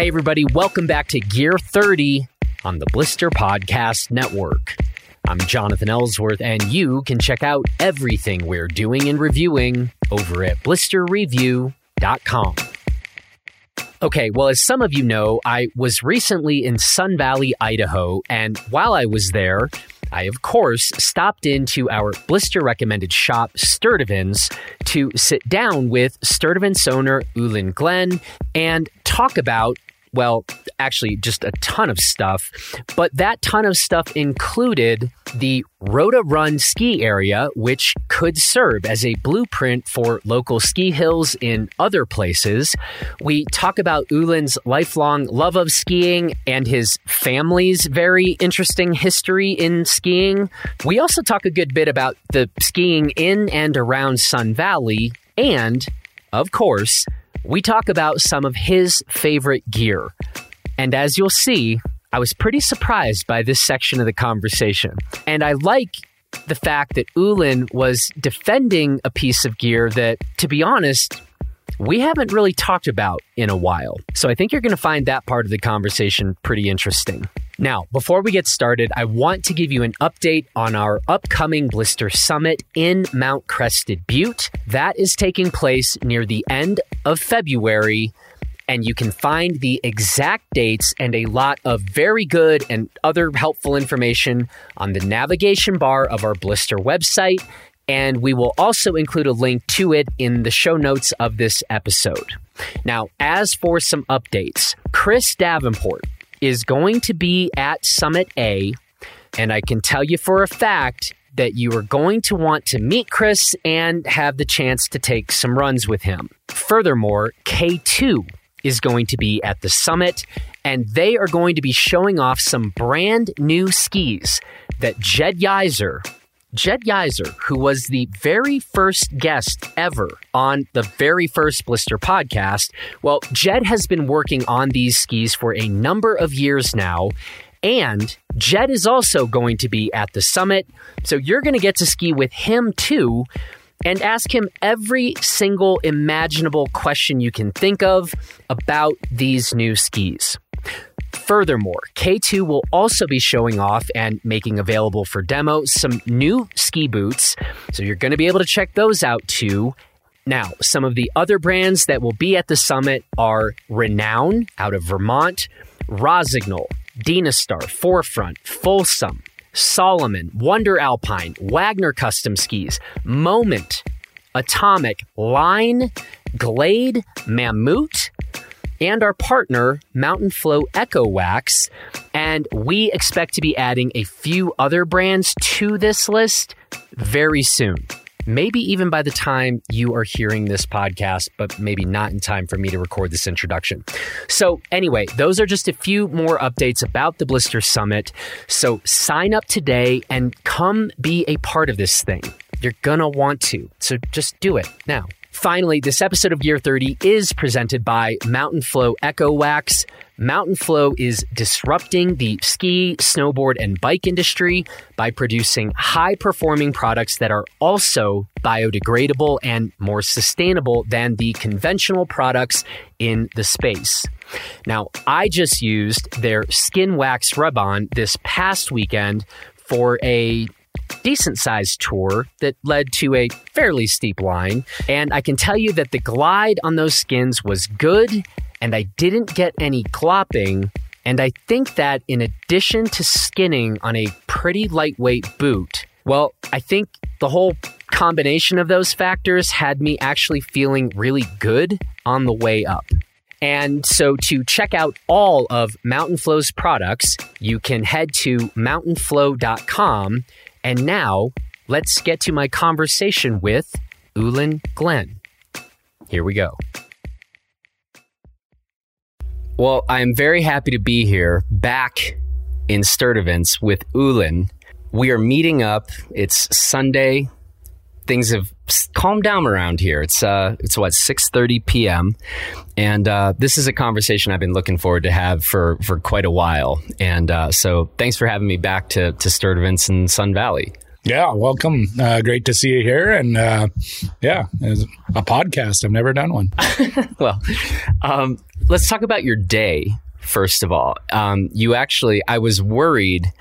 Hey, everybody, welcome back to Gear 30 on the Blister Podcast Network. I'm Jonathan Ellsworth, and you can check out everything we're doing and reviewing over at blisterreview.com. Okay, well, as some of you know, I was recently in Sun Valley, Idaho, and while I was there, I, of course, stopped into our blister recommended shop, Sturtevant's, to sit down with Sturtevant's owner, Ulin Glenn, and talk about well, actually, just a ton of stuff. But that ton of stuff included the Rotarun ski area, which could serve as a blueprint for local ski hills in other places. We talk about Ulin's lifelong love of skiing and his family's very interesting history in skiing. We also talk a good bit about the skiing in and around Sun Valley. And, of course, we talk about some of his favorite gear. And as you'll see, I was pretty surprised by this section of the conversation. And I like the fact that Ulin was defending a piece of gear that, to be honest, we haven't really talked about in a while. So I think you're going to find that part of the conversation pretty interesting. Now, before we get started, I want to give you an update on our upcoming Blister Summit in Mount Crested Butte. That is taking place near the end of February and you can find the exact dates and a lot of very good and other helpful information on the navigation bar of our Blister website and we will also include a link to it in the show notes of this episode. Now, as for some updates, Chris Davenport is going to be at Summit A, and I can tell you for a fact that you are going to want to meet Chris and have the chance to take some runs with him. Furthermore, K2 is going to be at the summit, and they are going to be showing off some brand new skis that Jed Yeiser Jed Yeiser, who was the very first guest ever on the very first Blister podcast, well, Jed has been working on these skis for a number of years now. And Jed is also going to be at the summit. So you're going to get to ski with him too and ask him every single imaginable question you can think of about these new skis. Furthermore, K2 will also be showing off and making available for demo some new ski boots. So you're going to be able to check those out too. Now, some of the other brands that will be at the summit are Renoun out of Vermont, Rossignol, Dynastar, 4FRNT, Folsom, Salomon, WNDR Alpine, Wagner Custom Skis, Moment, Atomic, Line, Glade, Mammut, and our partner, Mountain Flow Eco Wax. And we expect to be adding a few other brands to this list very soon. Maybe even by the time you are hearing this podcast, but maybe not in time for me to record this introduction. So, anyway, those are just a few more updates about the Blister Summit. So, sign up today and come be a part of this thing. You're gonna want to. So, just do it now. Finally, this episode of Gear 30 is presented by Mountain Flow Eco Wax. Mountain Flow is disrupting the ski, snowboard, and bike industry by producing high performing products that are also biodegradable and more sustainable than the conventional products in the space. Now, I just used their Skin Wax Rub On this past weekend for a decent sized tour that led to a fairly steep line. And I can tell you that the glide on those skins was good, and I didn't get any clopping. And I think that in addition to skinning on a pretty lightweight boot, well, I think the whole combination of those factors had me actually feeling really good on the way up. And so to check out all of Mountain Flow's products, you can head to mountainflow.com and now, let's get to my conversation with Ulin Glenn. Here we go. Well, I'm very happy to be here back in Sturtevant's with Ulin. We are meeting up. It's Sunday. Things have calmed down around here. It's uh, it's what 6:30 p.m. and uh, this is a conversation I've been looking forward to have for for quite a while. And uh, so, thanks for having me back to to Sturtevant's in Sun Valley. Yeah, welcome. Uh, great to see you here. And uh, yeah, a podcast. I've never done one. well, um, let's talk about your day first of all. Um, you actually, I was worried.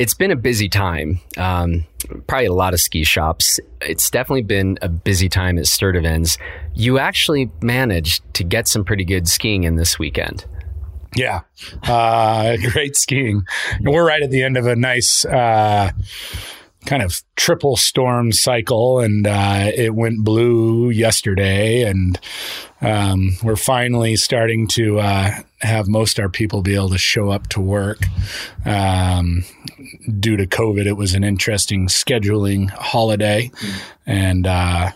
It's been a busy time. Um, probably a lot of ski shops. It's definitely been a busy time at Sturtevants. You actually managed to get some pretty good skiing in this weekend. Yeah, uh, great skiing. We're right at the end of a nice uh, kind of triple storm cycle, and uh, it went blue yesterday, and um, we're finally starting to uh, have most our people be able to show up to work. Um, due to COVID, it was an interesting scheduling holiday, and uh,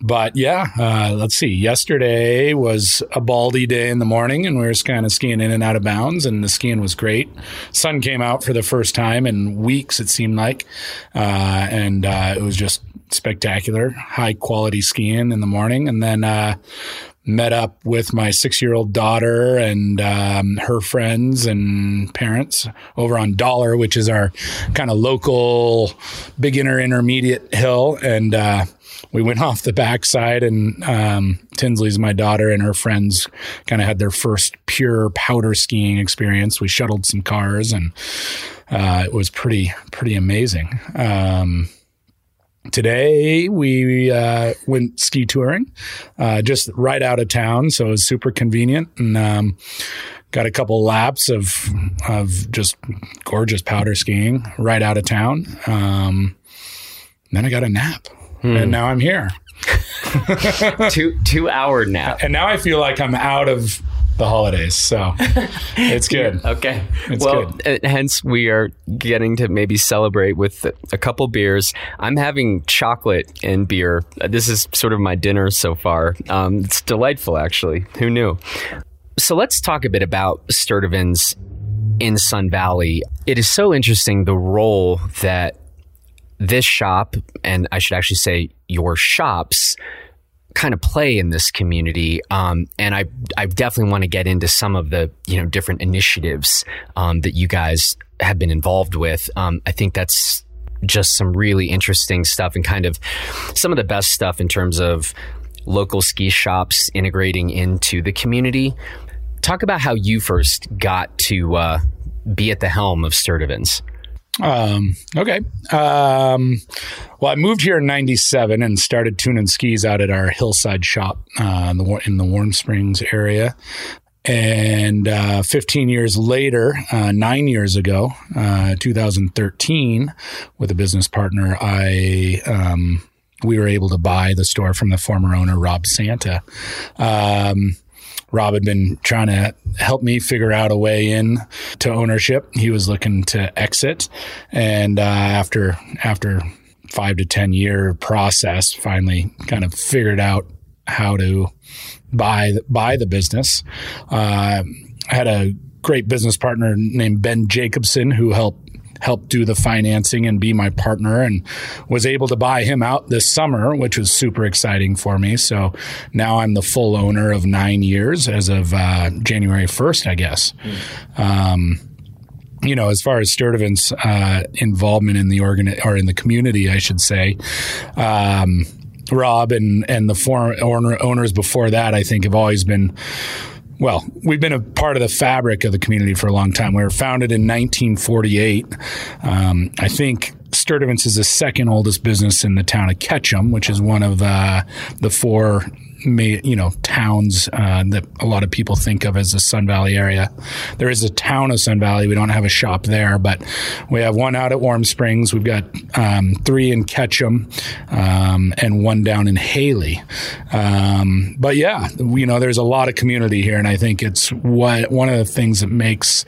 but yeah, uh, let's see. Yesterday was a baldy day in the morning, and we were kind of skiing in and out of bounds, and the skiing was great. Sun came out for the first time in weeks, it seemed like, uh, and uh, it was just spectacular, high quality skiing in the morning, and then uh, met up with my six year old daughter and um, her friends and parents over on Dollar, which is our kind of local beginner intermediate hill, and uh, we went off the backside, and um, Tinsley's my daughter, and her friends kind of had their first pure powder skiing experience. We shuttled some cars, and uh, it was pretty pretty amazing. Um, today we uh, went ski touring, uh, just right out of town, so it was super convenient, and um, got a couple laps of of just gorgeous powder skiing right out of town. Um, then I got a nap hmm. and now I'm here. two two hour nap. And now I feel like I'm out of the holidays. So it's good. okay. It's well, good. Hence we are getting to maybe celebrate with a couple beers. I'm having chocolate and beer. This is sort of my dinner so far. Um, it's delightful, actually. Who knew? So let's talk a bit about Sturtevants in Sun Valley. It is so interesting the role that this shop, and I should actually say your shops, kind of play in this community. Um, and I, I definitely want to get into some of the, you know, different initiatives um, that you guys have been involved with. Um, I think that's just some really interesting stuff and kind of some of the best stuff in terms of local ski shops integrating into the community. Talk about how you first got to uh, be at the helm of Sturtevants. Um, okay. Um, well, I moved here in 97 and started tuning skis out at our hillside shop uh, in, the, in the Warm Springs area. And uh, 15 years later, uh, nine years ago, uh, 2013, with a business partner, I um, we were able to buy the store from the former owner, Rob Santa. Um, Rob had been trying to help me figure out a way in to ownership. He was looking to exit, and uh, after after five to ten year process, finally kind of figured out how to buy buy the business. Uh, I had a great business partner named Ben Jacobson who helped helped do the financing and be my partner and was able to buy him out this summer, which was super exciting for me. So now I'm the full owner of nine years as of uh, January 1st, I guess. Mm. Um, you know, as far as Sturtevant's uh, involvement in the organ or in the community, I should say, um, Rob and and the former owner, owners before that, I think, have always been well, we've been a part of the fabric of the community for a long time. We were founded in 1948. Um, I think Sturtevants is the second oldest business in the town of Ketchum, which is one of uh, the four you know towns uh, that a lot of people think of as the Sun Valley area. There is a town of Sun Valley. We don't have a shop there, but we have one out at Warm Springs. We've got um, three in Ketchum um, and one down in Hailey. Um, but yeah, you know, there's a lot of community here, and I think it's what one of the things that makes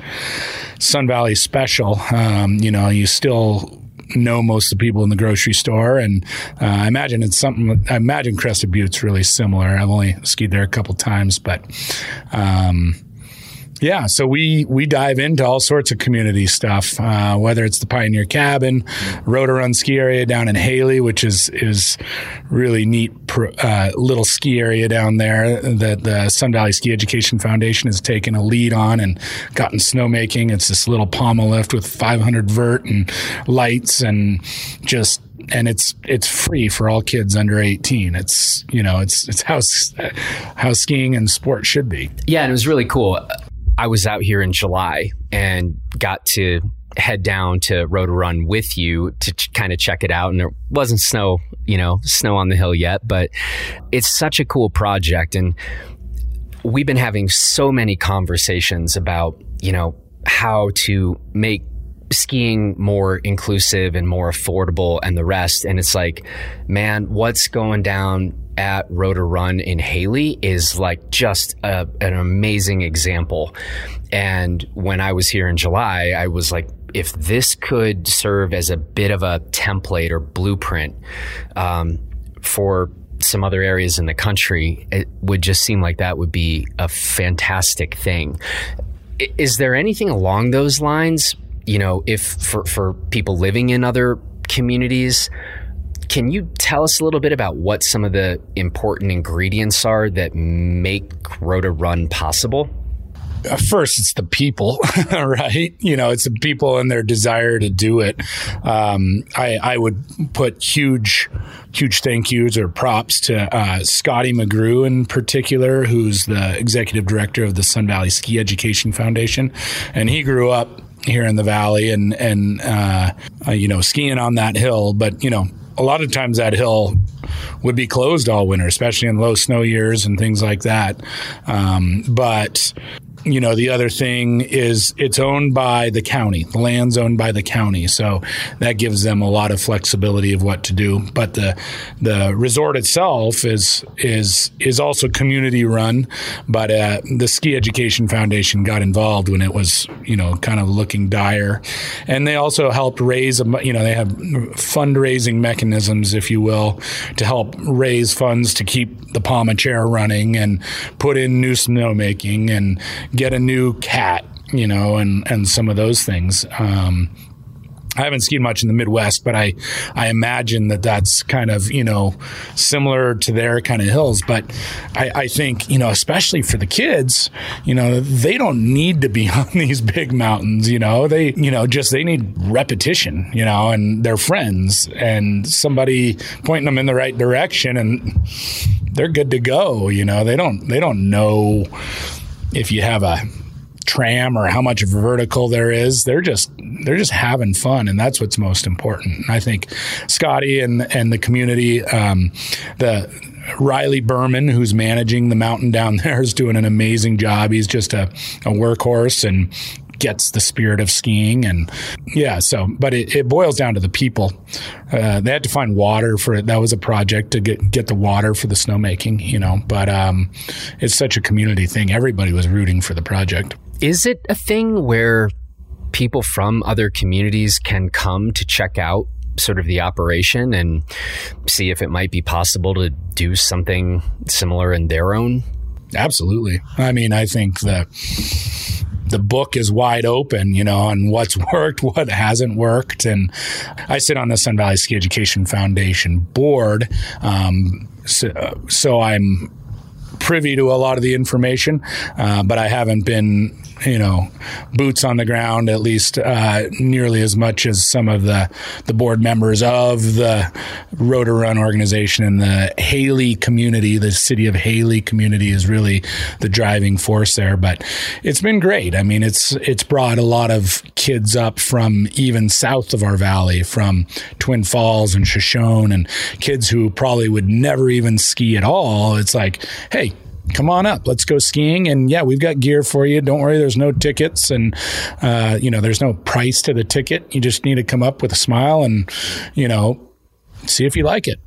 Sun Valley special. Um, you know, you still know most of the people in the grocery store, and uh, I imagine it's something. I imagine Crested Butte's really similar. I've only skied there a couple times, but um, yeah, so we we dive into all sorts of community stuff, uh, whether it's the Pioneer Cabin, Rotarun Ski Area down in Hailey, which is is really neat uh, little ski area down there that the Sun Valley Ski Education Foundation has taken a lead on and gotten snowmaking. It's this little pommel lift with 500 vert and lights and just and it's it's free for all kids under 18. It's you know it's it's how how skiing and sport should be. Yeah, and it was really cool. I was out here in July and got to head down to Rotarun with you to ch- kind of check it out. And there wasn't snow, you know, snow on the hill yet, but it's such a cool project. And we've been having so many conversations about, you know, how to make skiing more inclusive and more affordable and the rest. And it's like, man, what's going down at Rotor Rotarun in Hailey is like just a, an amazing example. And when I was here in July, I was like, if this could serve as a bit of a template or blueprint um, for some other areas in the country, it would just seem like that would be a fantastic thing. Is there anything along those lines you know, if for, for people living in other communities, can you tell us a little bit about what some of the important ingredients are that make Rotarun possible? Uh, first it's the people right you know it's the people and their desire to do it um, I, I, would put huge huge thank yous or props to uh, scotty mcgrew in particular who's the executive director of the sun valley ski education foundation and he grew up here in the valley and and uh, uh, you know skiing on that hill. But you know, a lot of times that hill would be closed all winter, especially in low snow years and things like that. Um, but you know, the other thing is it's owned by the county. The land's owned by the county, so that gives them a lot of flexibility of what to do. But the the resort itself is is is also community run. But uh, the Ski Education Foundation got involved when it was you know kind of looking dire, and they also helped raise. You know, they have fundraising mechanisms, if you will, to help raise funds to keep the Palma chair running and put in new snowmaking and get a new cat, you know, and and some of those things. Um, I haven't skied much in the Midwest, but I, I imagine that that's kind of, you know, similar to their kind of hills. But I, I think, you know, especially for the kids, you know, they don't need to be on these big mountains, you know, they, you know, just they need repetition, you know, and their friends and somebody pointing them in the right direction and they're good to go, you know, they don't, they don't know if you have a tram or how much vertical there is. They're just they're just having fun, and that's what's most important. I think Scotty and and the community, um, the Riley Berman, who's managing the mountain down there, is doing an amazing job. He's just a, a workhorse and gets the spirit of skiing and yeah so but it, it boils down to the people. Uh, they had to find water for it. That was a project to get get the water for the snowmaking you know but um, it's such a community thing. Everybody was rooting for the project. Is it a thing where people from other communities can come to check out sort of the operation and see if it might be possible to do something similar in their own? Absolutely. I mean i think the the book is wide open, you know, on what's worked, what hasn't worked. And I sit on the Sun Valley Ski Education Foundation board. Um, so, so, I'm privy to a lot of the information, uh, but I haven't been you know, boots on the ground, at least uh, nearly as much as some of the, the board members of the Rotor Rotarun organization and the Hailey community. The city of Hailey community is really the driving force there. But it's been great. I mean, it's it's brought a lot of kids up from even south of our valley, from Twin Falls and Shoshone, and kids who probably would never even ski at all. It's like, hey, come on up. Let's go skiing. And yeah, we've got gear for you. Don't worry. There's no tickets and, uh, you know, there's no price to the ticket. You just need to come up with a smile and, you know, see if you like it.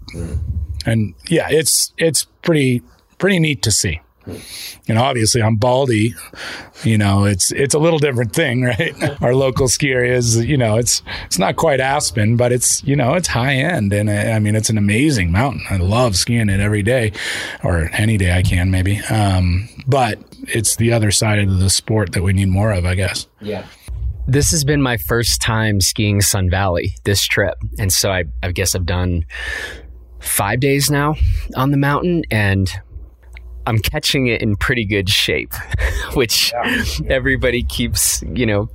And yeah, it's, it's pretty, pretty neat to see. And obviously I'm Baldy, you know, it's it's a little different thing, right? Our local ski area is, you know, it's it's not quite Aspen, but it's you know it's high end, and I mean it's an amazing mountain. I love skiing it every day, or any day I can, maybe. Um, but it's the other side of the sport that we need more of, I guess. Yeah. This has been my first time skiing Sun Valley this trip, and so I, I guess I've done five days now on the mountain, and I'm catching it in pretty good shape, which yeah. everybody keeps, you know,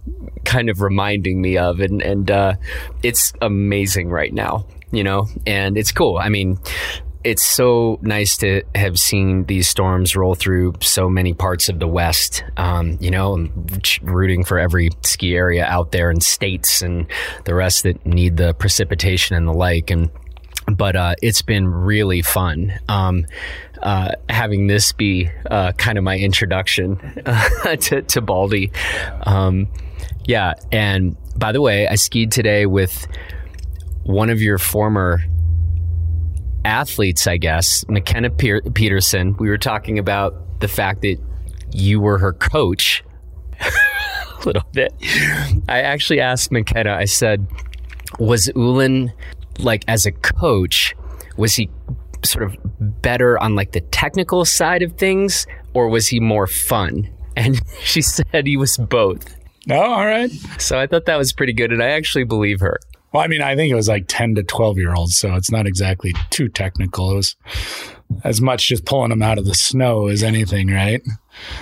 kind of reminding me of. And, and uh, it's amazing right now. you know, and it's cool. I mean, it's so nice to have seen these storms roll through so many parts of the West. Um, you know, I'm rooting for every ski area out there and states and the rest that need the precipitation and the like. And but uh, it's been really fun. Um, uh, having this be uh, kind of my introduction to, to Baldy. Um, yeah. And by the way, I skied today with one of your former athletes, I guess, McKenna Peterson. We were talking about the fact that you were her coach a little bit. I actually asked McKenna, I said, was Ulin like as a coach, was he sort of better on like the technical side of things or was he more fun? And she said he was both. Oh, all right. So I thought that was pretty good. And I actually believe her. Well, I mean, I think it was like 10 to 12 year olds, so it's not exactly too technical. It was as much just pulling them out of the snow as anything, right?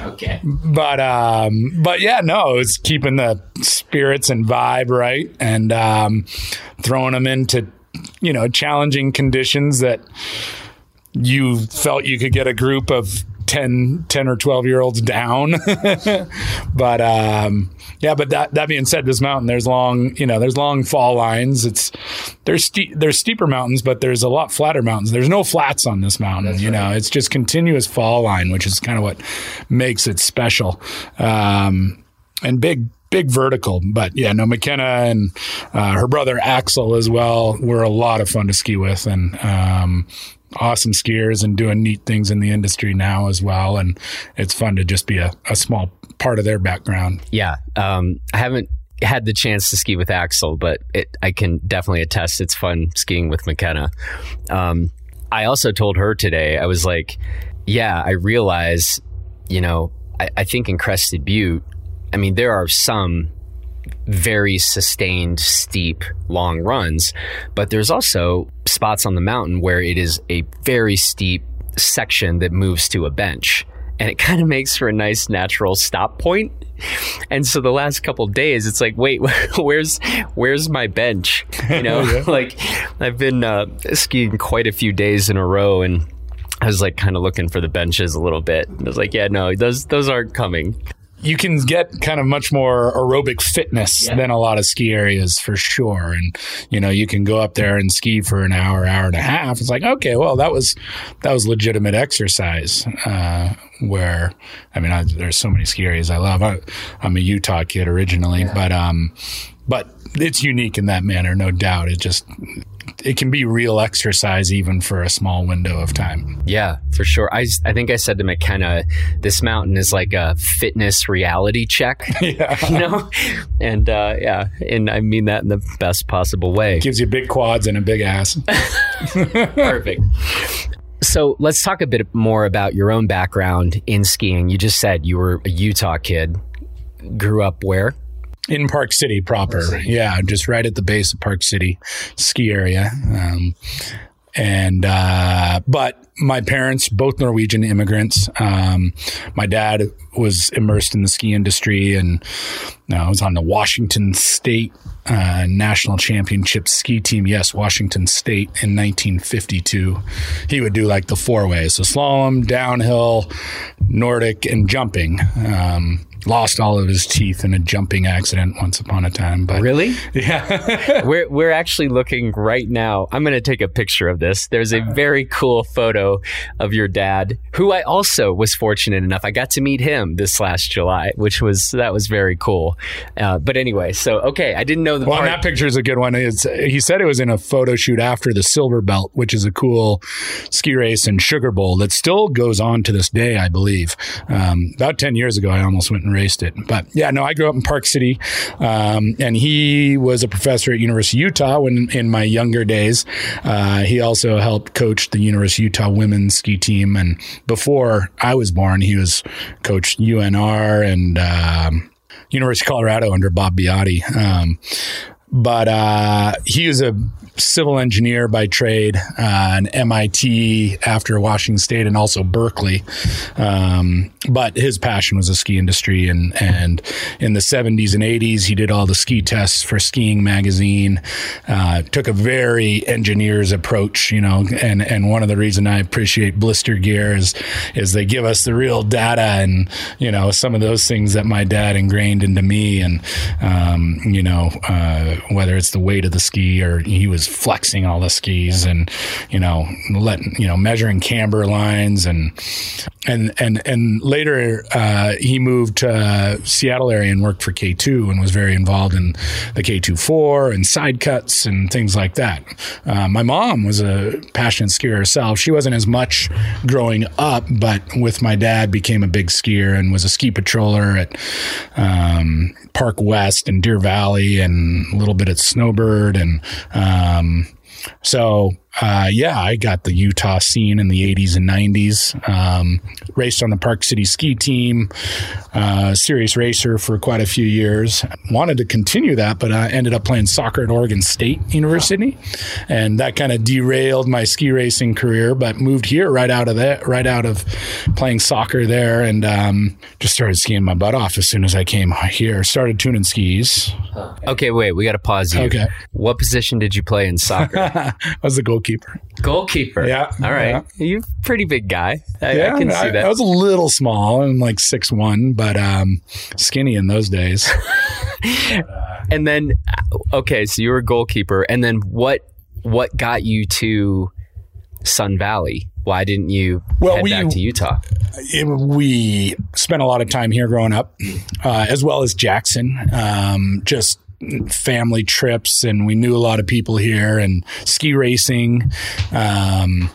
Okay. But um but yeah, no, it's keeping the spirits and vibe right and um throwing them into you know, challenging conditions that you felt you could get a group of 10, 10 or 12 year olds down. but um, yeah, but that, that being said, this mountain, there's long, you know, there's long fall lines. It's, there's, ste- there's steeper mountains, but there's a lot flatter mountains. There's no flats on this mountain, That's you right. know, it's just continuous fall line, which is kind of what makes it special. Um, and big, big vertical. But yeah, no, McKenna and uh, her brother Axel as well were a lot of fun to ski with. And, um, awesome skiers and doing neat things in the industry now as well. And it's fun to just be a, a small part of their background. Yeah. Um, I haven't had the chance to ski with Axel, but it, I can definitely attest it's fun skiing with McKenna. Um, I also told her today, I was like, yeah, I realize, you know, I, I think in Crested Butte, I mean, there are some very sustained, steep, long runs. But there's also spots on the mountain where it is a very steep section that moves to a bench. And it kind of makes for a nice natural stop point. And so the last couple days, it's like, wait, where's where's my bench? You know, yeah. like I've been uh, skiing quite a few days in a row, and I was like kind of looking for the benches a little bit. And I was like, yeah, no, those those aren't coming you can get kind of much more aerobic fitness yeah. than a lot of ski areas for sure. And, you know, you can go up there and ski for an hour, hour and a half. It's like, okay, well, that was, that was legitimate exercise. Uh, where, I mean, I, there's so many ski areas I love. I, am a Utah kid originally, yeah. but, um, but it's unique in that manner, no doubt. It just it can be real exercise even for a small window of time. Yeah, for sure. I, I think I said to McKenna, this mountain is like a fitness reality check. Yeah. You know? And uh, yeah, and I mean that in the best possible way. Gives you big quads and a big ass. Perfect. So let's talk a bit more about your own background in skiing. You just said you were a Utah kid. Grew up where? In Park City proper. Park City. Yeah, just right at the base of Park City ski area. Um, and uh, but my parents both norwegian immigrants um, my dad was immersed in the ski industry and uh, i was on the washington state uh, national championship ski team yes washington state in 1952 he would do like the four ways so slalom downhill nordic and jumping um, lost all of his teeth in a jumping accident once upon a time. But really, yeah, we're we're actually looking right now. I'm going to take a picture of this. There's a very cool photo of your dad, who I also was fortunate enough. I got to meet him this last July, which was that was very cool. Uh, but anyway, so okay, I didn't know the. Well, part- that picture is a good one. It's, he said it was in a photo shoot after the Silver Belt, which is a cool ski race in Sugar Bowl that still goes on to this day, I believe. Um, about ten years ago, I almost went and raced it. But yeah, no, I grew up in Park City, um, and he was a professor at University of Utah when in my younger days. Uh, he also helped coach the University of Utah women's ski team, and before I was born, he was coached UNR and um, University of Colorado under Bob Beattie. Um, but uh, he was a civil engineer by trade, uh, an MIT after Washington State, and also Berkeley. Um, but his passion was the ski industry, and and in the 70s and 80s, he did all the ski tests for Skiing Magazine. Uh, took a very engineer's approach, you know, and and one of the reason I appreciate Blister Gear is is they give us the real data and you know some of those things that my dad ingrained into me, and um, you know uh, whether it's the weight of the ski or he was flexing all the skis and you know letting you know measuring camber lines and and and and later uh, he moved to Seattle area and worked for K2 and was very involved in the K2-4 and side cuts and things like that. Uh, my mom was a passionate skier herself. She wasn't as much growing up, but with my dad became a big skier and was a ski patroller at um, Park West and Deer Valley and little bit at Snowbird and um, so uh, yeah, I got the Utah scene in the 80s and 90s. Um, raced on the Park City ski team, uh, serious racer for quite a few years. Wanted to continue that, but I ended up playing soccer at Oregon State University, and that kind of derailed my ski racing career. But moved here right out of that, right out of playing soccer there, and um, just started skiing my butt off as soon as I came here. Started tuning skis. Okay, wait, we got to pause you. Okay. What position did you play in soccer? I was the goalkeeper. Goalkeeper. Yeah. All right. Yeah. You're a pretty big guy. I, Yeah, I can see that. I was a little small. I'm like six one, but um, skinny in those days. and then, uh, okay, so you were a goalkeeper, and then what? What got you to Sun Valley? Why didn't you Well, head we- back to Utah? It- we spent a lot of time here growing up, uh, as well as Jackson. Um, just family trips, and we knew a lot of people here, and ski racing. Um,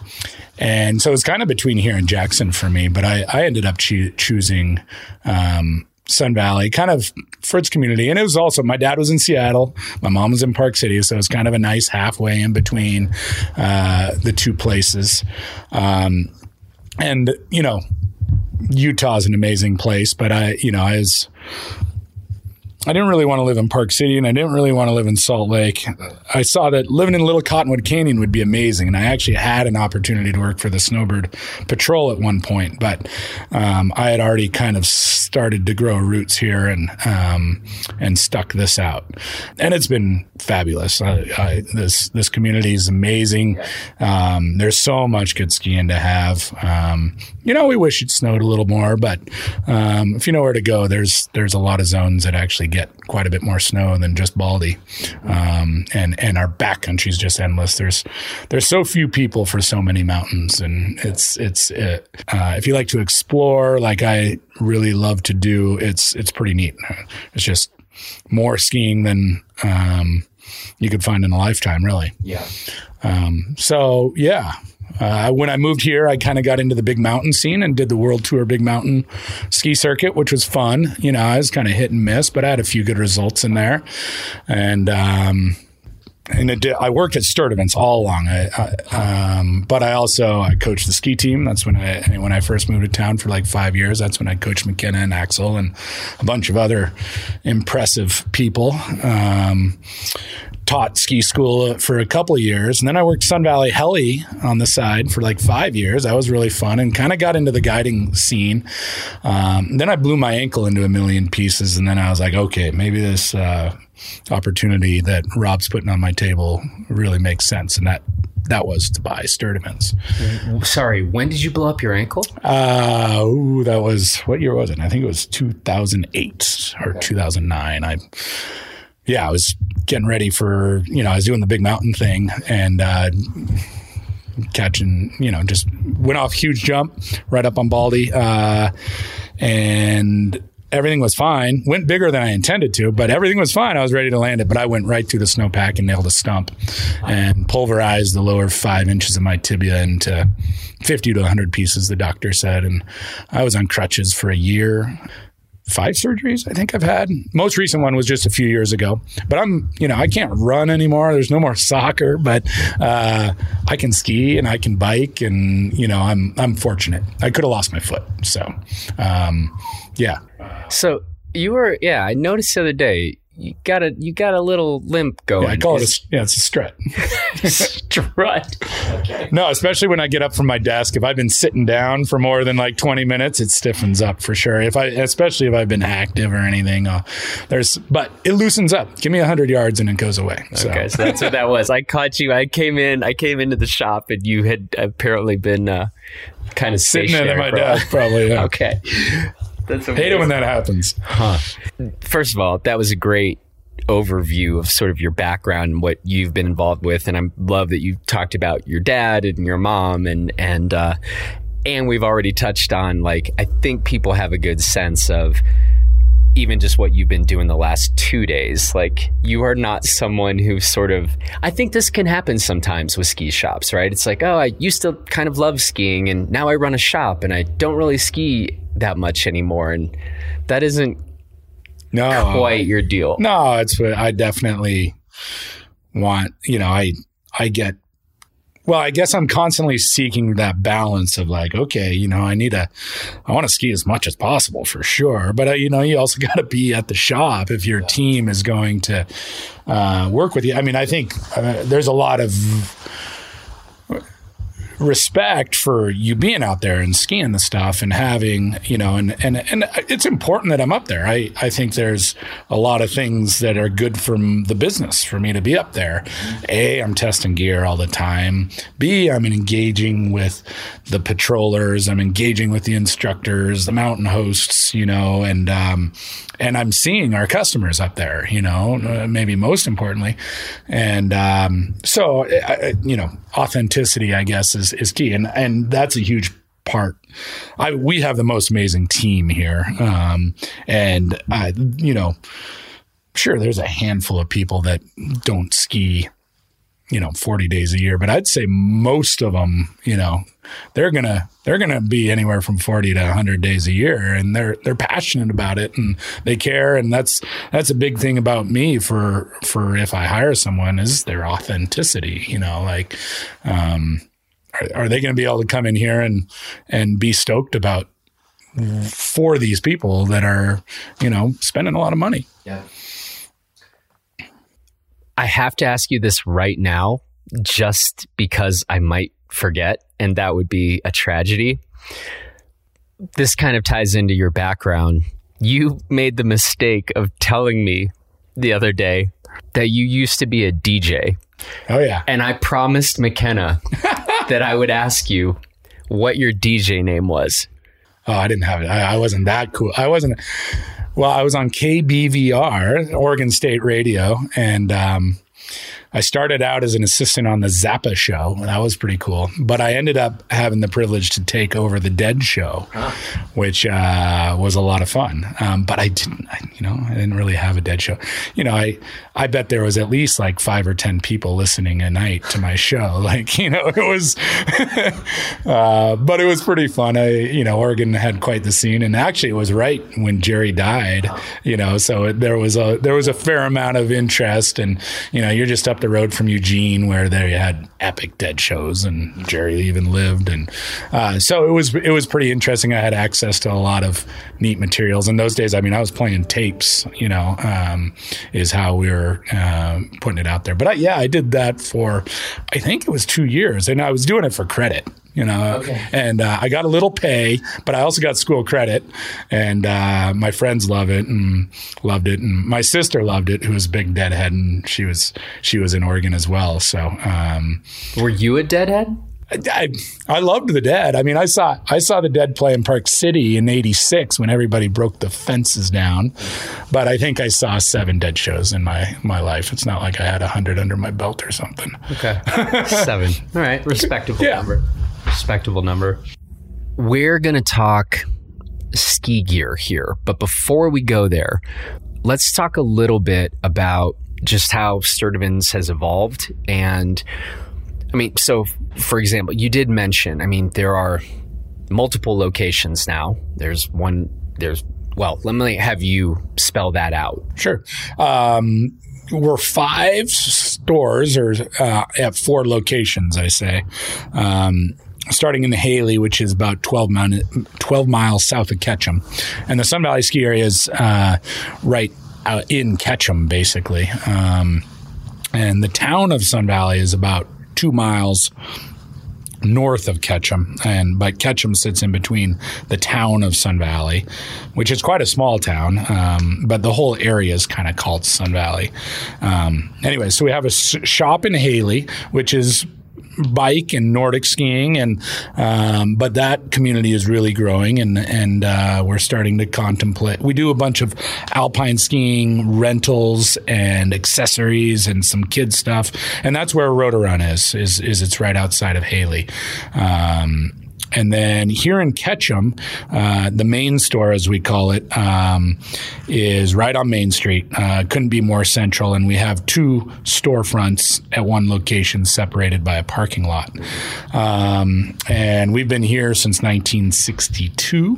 and so it's kind of between here and Jackson for me, but I, I ended up choo- choosing um, Sun Valley, kind of for its community. And it was also, my dad was in Seattle, my mom was in Park City. So it's kind of a nice halfway in between uh, the two places. Um, and, you know, Utah is an amazing place, but I, you know, I was, I didn't really want to live in Park City and I didn't really want to live in Salt Lake. I saw that living in Little Cottonwood Canyon would be amazing. And I actually had an opportunity to work for the Snowbird Patrol at one point, but um, I had already kind of started to grow roots here and um, and stuck this out. And it's been fabulous. I, I, this this community is amazing. Um, there's so much good skiing to have. Um, you know, we wish it snowed a little more, but um, if you know where to go, there's there's a lot of zones that actually get quite a bit more snow than just Baldy, um, and and our backcountry is just endless. There's there's so few people for so many mountains, and it's it's uh, uh, if you like to explore, like I really love to do, it's it's pretty neat. It's just more skiing than um, you could find in a lifetime, really. Yeah. Um, so yeah, uh, when I moved here, I kind of got into the big mountain scene and did the world tour big mountain ski circuit, which was fun. You know, I was kind of hit and miss, but I had a few good results in there. And, um, and it did, I worked at Sturtevant's all along. I, I, um, but I also I coached the ski team. That's when I when I first moved to town for like five years. That's when I coached McKenna and Axel and a bunch of other impressive people. Um, taught ski school for a couple of years, and then I worked Sun Valley Heli on the side for like five years. That was really fun, and kind of got into the guiding scene. Um, then I blew my ankle into a million pieces, and then I was like, okay, maybe this. Uh, opportunity that Rob's putting on my table really makes sense, and that that was to buy Sturtevant's. Sorry, when did you blow up your ankle? Uh, ooh, that was what year was it? I think it was 2008 or 2009. I yeah, I was getting ready for you know I was doing the big mountain thing and. Uh, catching, you know, just went off huge jump right up on Baldy. Uh, and everything was fine. Went bigger than I intended to, but everything was fine. I was ready to land it, but I went right through the snowpack and nailed a stump and pulverized the lower five inches of my tibia into 50 to 100 pieces, the doctor said. And I was on crutches for a year. Five surgeries I think I've had. Most recent one was just a few years ago. But I'm, you know, I can't run anymore. There's no more soccer, but uh, I can ski and I can bike, and you know, I'm I'm fortunate. I could have lost my foot, so um, yeah. So you were, yeah, I noticed the other day you got a you got a little limp going. Yeah, I call it a, yeah, it's a strut. strut. Okay. No, especially when I get up from my desk. If I've been sitting down for more than like 20 minutes, it stiffens up for sure. If I, especially if I've been active or anything, uh, there's, but it loosens up. Give me 100 yards and it goes away. So. Okay, so that's what that was. I caught you. I came in. I came into the shop and you had apparently been uh, kind of sitting at my desk, probably. Yeah. okay. That's amazing. Hate it when that happens. Huh. First of all, that was a great overview of sort of your background and what you've been involved with. And I love that you talked about your dad and your mom and, and, uh, and we've already touched on like, I think people have a good sense of even just what you've been doing the last two days. Like, you are not someone who sort of, I think this can happen sometimes with ski shops, right? It's like, oh, I used to kind of love skiing and now I run a shop and I don't really ski that much anymore. And that isn't no uh, quite your deal. No, it's I definitely want, you know, I I get well, I guess I'm constantly seeking that balance of like, okay, you know, I need to, I want to ski as much as possible for sure. But, uh, you know, you also got to be at the shop if your team is going to uh, work with you. I mean, I think uh, there's a lot of, respect for you being out there and skiing the stuff and having, you know, and, and, and it's important that I'm up there. I, I think there's a lot of things that are good for the business for me to be up there. A, I'm testing gear all the time. B, I'm engaging with the patrollers. I'm engaging with the instructors, the mountain hosts, you know, and, um, and I'm seeing our customers up there, you know, maybe most importantly. And um, so, I, you know, authenticity, I guess, is, is key. And, and that's a huge part. I, we have the most amazing team here. Um, and I, you know, sure, there's a handful of people that don't ski you know 40 days a year but i'd say most of them you know they're gonna they're gonna be anywhere from 40 to 100 days a year and they're they're passionate about it and they care and that's that's a big thing about me for for if i hire someone is their authenticity you know like um are, are they going to be able to come in here and and be stoked about for these people that are you know spending a lot of money yeah I have to ask you this right now, just because I might forget, and that would be a tragedy. This kind of ties into your background. You made the mistake of telling me the other day that you used to be a DJ. Oh, yeah. And I promised McKenna that I would ask you what your DJ name was. Oh, I didn't have it. I, I wasn't that cool. I wasn't. Well, I was on KBVR, Oregon State Radio, and um, I started out as an assistant on the Zappa show. and That was pretty cool. But I ended up having the privilege to take over the Dead show, huh. which uh, was a lot of fun. Um, but I didn't, I, you know, I didn't really have a Dead show. You know, I I bet there was at least like five or ten people listening a night to my show. Like, you know, it was, uh, but it was pretty fun. I, you know, Oregon had quite the scene, and actually, it was right when Jerry died. You know, so it, there was a there was a fair amount of interest, and you know, you're just up the road from Eugene where they had epic dead shows and Jerry even lived. And uh, so it was, it was pretty interesting. I had access to a lot of neat materials. In those days, I mean, I was playing tapes, you know, um, is how we were uh, putting it out there. But I, yeah, I did that for, I think it was two years and I was doing it for credit you know. Okay. And uh, I got a little pay, but I also got school credit, and uh, my friends love it and loved it, and my sister loved it, who was a big Deadhead, and she was she was in Oregon as well. So, um, were you a Deadhead? I, I loved the Dead. I mean, I saw I saw the Dead play in Park City in '86 when everybody broke the fences down. But I think I saw seven Dead shows in my my life. It's not like I had a hundred under my belt or something. Okay, seven. All right, respectable yeah. number respectable number. We're going to talk ski gear here, but before we go there, let's talk a little bit about just how Sturtevants has evolved. And I mean, so for example, you did mention, I mean, there are multiple locations now. There's one, there's, well, let me have you spell that out. Sure. Um, we're five stores or uh, at four locations, I say. Um, starting in the Hailey, which is about 12, 12 miles south of Ketchum. And the Sun Valley ski area is uh, right uh, in Ketchum, basically. Um, and the town of Sun Valley is about two miles north of Ketchum, and but Ketchum sits in between the town of Sun Valley, which is quite a small town, um, but the whole area is kind of called Sun Valley. Um, anyway, so we have a shop in Hailey, which is bike and Nordic skiing, and um, but that community is really growing, and and uh, we're starting to contemplate. We do a bunch of alpine skiing rentals and accessories and some kid stuff, and that's where Rotarun is. Is is it's right outside of Hailey. Um, and then here in Ketchum, uh, the main store, as we call it, um, is right on Main Street. Uh, couldn't be more central. And we have two storefronts at one location separated by a parking lot. Um, and we've been here since 1962.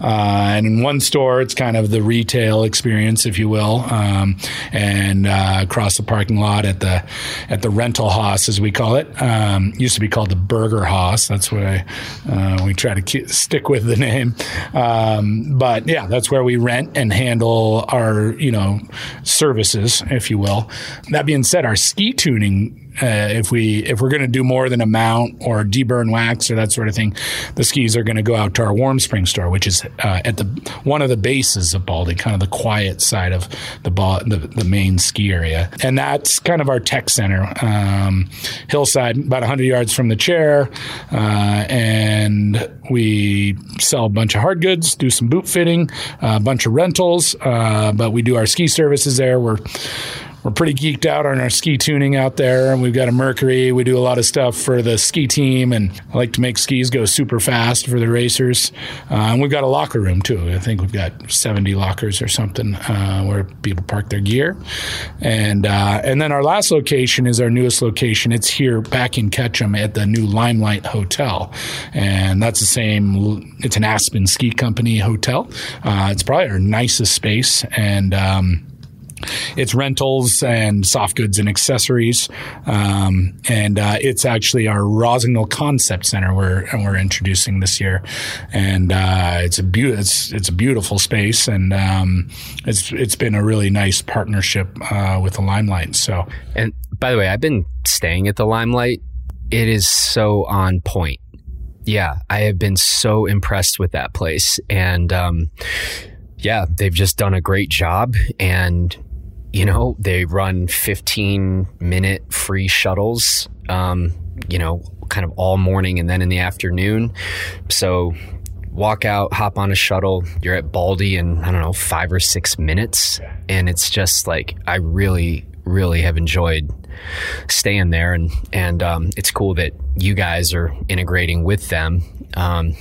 Uh, and in one store, it's kind of the retail experience, if you will. Um, and uh, across the parking lot at the at the rental house, as we call it, um, used to be called the Burger House. That's what I uh, we try to keep, stick with the name, um, but yeah, that's where we rent and handle our you know services, if you will. That being said, our ski tuning uh, if we if we're going to do more than a mount or deburn wax or that sort of thing, the skis are going to go out to our Warm Spring store, which is uh, at the one of the bases of Baldy, kind of the quiet side of the the, the main ski area, and that's kind of our tech center, um, hillside, about 100 yards from the chair, uh, and we sell a bunch of hard goods, do some boot fitting, a bunch of rentals, uh, but we do our ski services there. We're we're pretty geeked out on our ski tuning out there. And we've got a Mercury. We do a lot of stuff for the ski team, and I like to make skis go super fast for the racers. Uh, and we've got a locker room too. I think we've got 70 lockers or something uh, where people park their gear. And uh, and then our last location is our newest location. It's here back in Ketchum at the new Limelight Hotel, and that's the same. It's an Aspen Ski Company hotel. Uh, it's probably our nicest space, and um, it's rentals and soft goods and accessories, um, and uh, it's actually our Rossignol Concept Center we're we're introducing this year, and uh, it's a be- it's it's a beautiful space, and um, it's it's been a really nice partnership uh, with the Limelight. So, and by the way, I've been staying at the Limelight. It is so on point. Yeah, I have been so impressed with that place, and um, yeah, they've just done a great job and you know, they run 15 minute free shuttles, um, you know, kind of all morning and then in the afternoon. So walk out, hop on a shuttle, you're at Baldy in, I don't know, five or six minutes. And it's just like, I really, really have enjoyed staying there. And, and, um, it's cool that you guys are integrating with them. Um,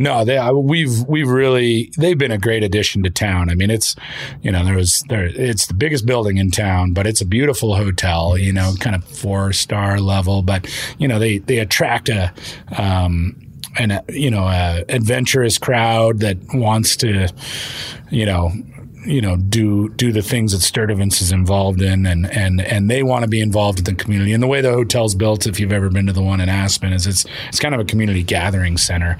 no, they we've we've really they've been a great addition to town. I mean, it's you know there was there it's the biggest building in town, but it's a beautiful hotel. You know, kind of four star level, but you know they they attract a. Um, an you know a adventurous crowd that wants to you know you know do do the things that Sturtevant's is involved in and and and they want to be involved in the community. And the way the hotel's built if you've ever been to the one in Aspen is it's it's kind of a community gathering center.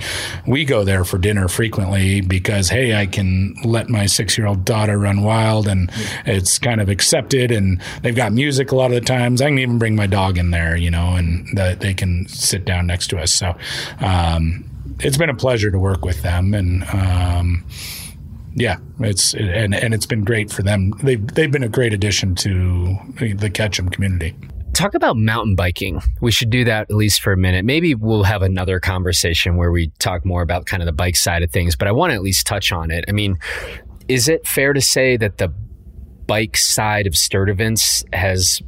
We go there for dinner frequently because hey I can let my 6-year-old daughter run wild and it's kind of accepted and they've got music a lot of the times. I can even bring my dog in there you know and that they can sit down next to us. So um, it's been a pleasure to work with them and um, yeah, it's and and it's been great for them. They've they've been a great addition to the Ketchum community. Talk about mountain biking. We should do that at least for a minute. Maybe we'll have another conversation where we talk more about kind of the bike side of things, but I want to at least touch on it. I mean, is it fair to say that the bike side of Sturtevant's has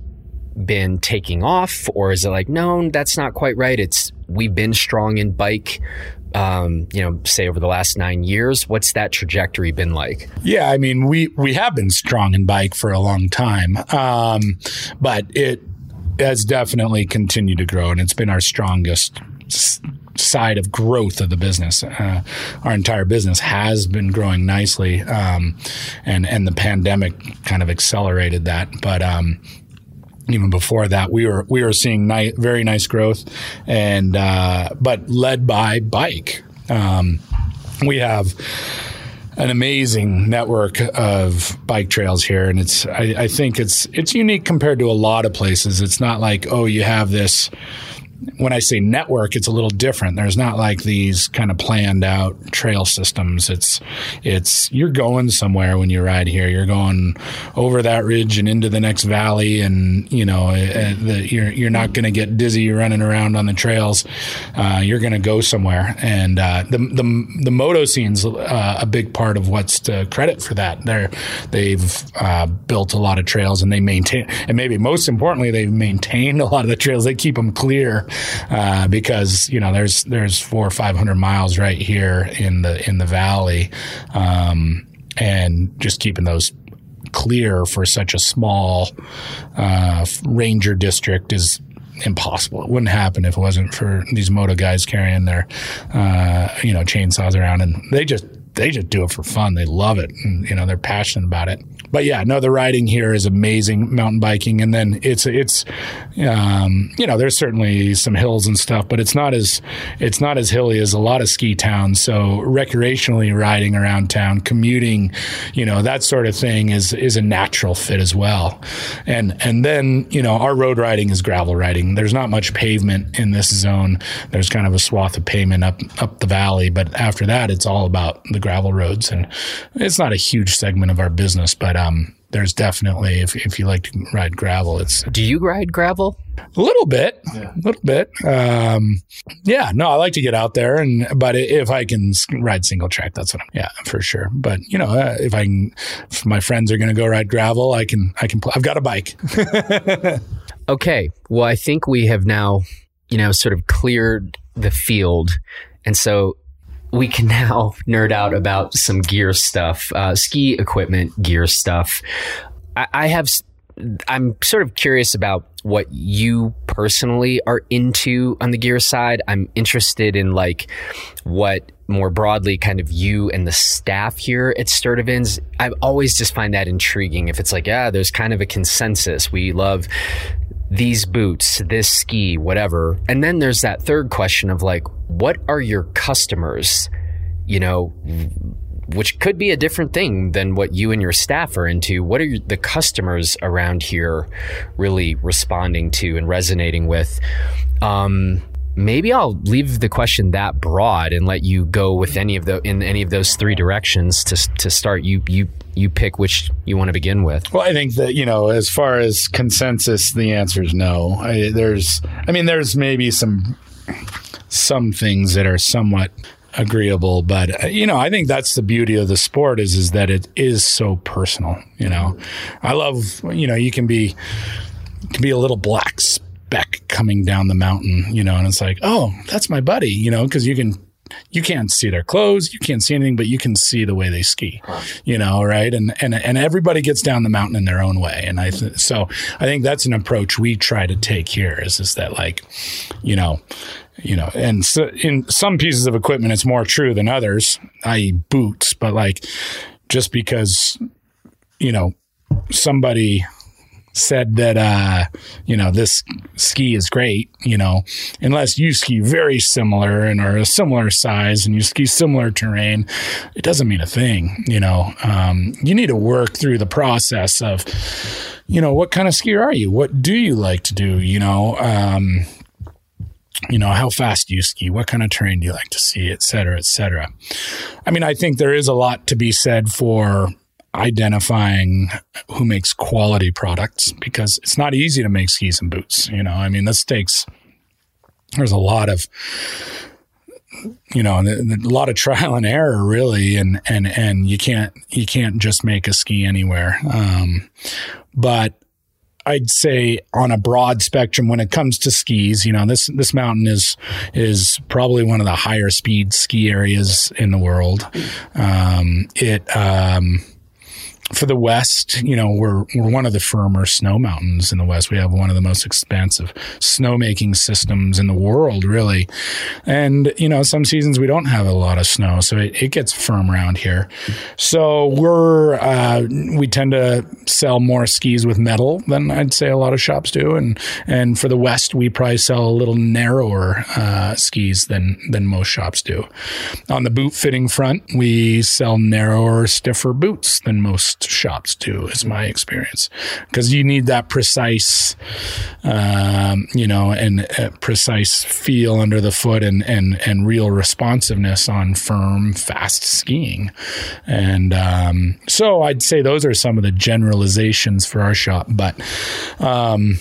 been taking off or is it like no that's not quite right it's we've been strong in bike um, you know, say over the last nine years? What's that trajectory been like? Yeah, I mean, we we have been strong in bike for a long time, um, but it has definitely continued to grow, and it's been our strongest side of growth of the business. Uh, our entire business has been growing nicely, um, and and the pandemic kind of accelerated that. But um, even before that, we were we were seeing ni- very nice growth, and uh, but led by bike. Um, we have an amazing network of bike trails here, and it's I, I think it's it's unique compared to a lot of places. It's not like oh you have this when I say network, it's a little different. There's not like these kind of planned out trail systems. It's it's you're going somewhere when you ride here. You're going over that ridge and into the next valley, and you know uh, uh the, you're you're not going to get dizzy running around on the trails. Uh, you're going to go somewhere, and uh, the the the moto scene's uh, a big part of what's to credit for that. They're they've uh, built a lot of trails, and they maintain, and maybe most importantly, they've maintained a lot of the trails. They keep them clear uh, because you know there's there's four or five hundred miles right here in the in the valley, um, and just keeping those clear for such a small uh, ranger district is impossible. It wouldn't happen if it wasn't for these moto guys carrying their, uh, you know, chainsaws around, and they just they just do it for fun. They love it, and you know they're passionate about it but yeah, no, the riding here is amazing mountain biking. And then it's, it's, um, you know, there's certainly some hills and stuff, but it's not as, it's not as hilly as a lot of ski towns. So recreationally riding around town, commuting, you know, that sort of thing is, is a natural fit as well. And, and then, you know, our road riding is gravel riding. There's not much pavement in this zone. There's kind of a swath of pavement up, up the valley. But after that, it's all about the gravel roads. And it's not a huge segment of our business, but, um, there's definitely if, if you like to ride gravel, it's. Do you ride gravel? A little bit, a yeah. little bit. Um, yeah, no, I like to get out there, and but if I can ride single track, that's what I'm. Yeah, for sure. But you know, uh, if I can, if my friends are going to go ride gravel, I can. I can. I've got a bike. okay, well, I think we have now, you know, sort of cleared the field, and so we can now nerd out about some gear stuff, uh, ski equipment gear stuff. I, I have, I'm sort of curious about what you personally are into on the gear side. I'm interested in like what more broadly kind of you and the staff here at Sturtevants. I always just find that intriguing. If it's like, yeah, there's kind of a consensus. We love these boots, this ski, whatever. And then there's that third question of like, what are your customers, you know, which could be a different thing than what you and your staff are into. What are the customers around here really responding to and resonating with? Um, maybe I'll leave the question that broad and let you go with any of the in any of those three directions to to start. You you you pick which you want to begin with. Well, I think that you know, as far as consensus, the answer is no. I, there's, I mean, there's maybe some some things that are somewhat agreeable but uh, you know i think that's the beauty of the sport is is that it is so personal you know i love you know you can be can be a little black speck coming down the mountain you know and it's like oh that's my buddy you know because you can you can't see their clothes, you can't see anything, but you can see the way they ski, you know, right? And and and everybody gets down the mountain in their own way, and I th- so I think that's an approach we try to take here. Is is that like, you know, you know, and so in some pieces of equipment, it's more true than others, i.e., boots, but like just because you know somebody said that uh, you know this ski is great you know unless you ski very similar and are a similar size and you ski similar terrain it doesn't mean a thing you know. Um, you need to work through the process of you know what kind of skier are you? What do you like to do? You know um, you know how fast do you ski? What kind of terrain do you like to see et cetera et cetera. I mean i think there is a lot to be said for identifying who makes quality products because it's not easy to make skis and boots. You know, I mean, this takes, there's a lot of, you know, a lot of trial and error really. And, and, and you can't, you can't just make a ski anywhere. Um, but I'd say on a broad spectrum when it comes to skis, you know, this this mountain is is probably one of the higher speed ski areas in the world. Um, it um, for the West, you know, we're we're one of the firmer snow mountains in the West. We have one of the most expansive snowmaking systems in the world, really. And you know, some seasons we don't have a lot of snow, so it, it gets firm around here. So we're uh, we tend to sell more skis with metal than I'd say a lot of shops do, and and for the West, we probably sell a little narrower uh, skis than than most shops do. On the boot fitting front, we sell narrower, stiffer boots than most shops do, is my experience, because you need that precise, um, you know, and uh, precise feel under the foot and and and real responsiveness on firm, fast skiing, and um, so I'd say those are some of the generalizations for our shop, but. Um,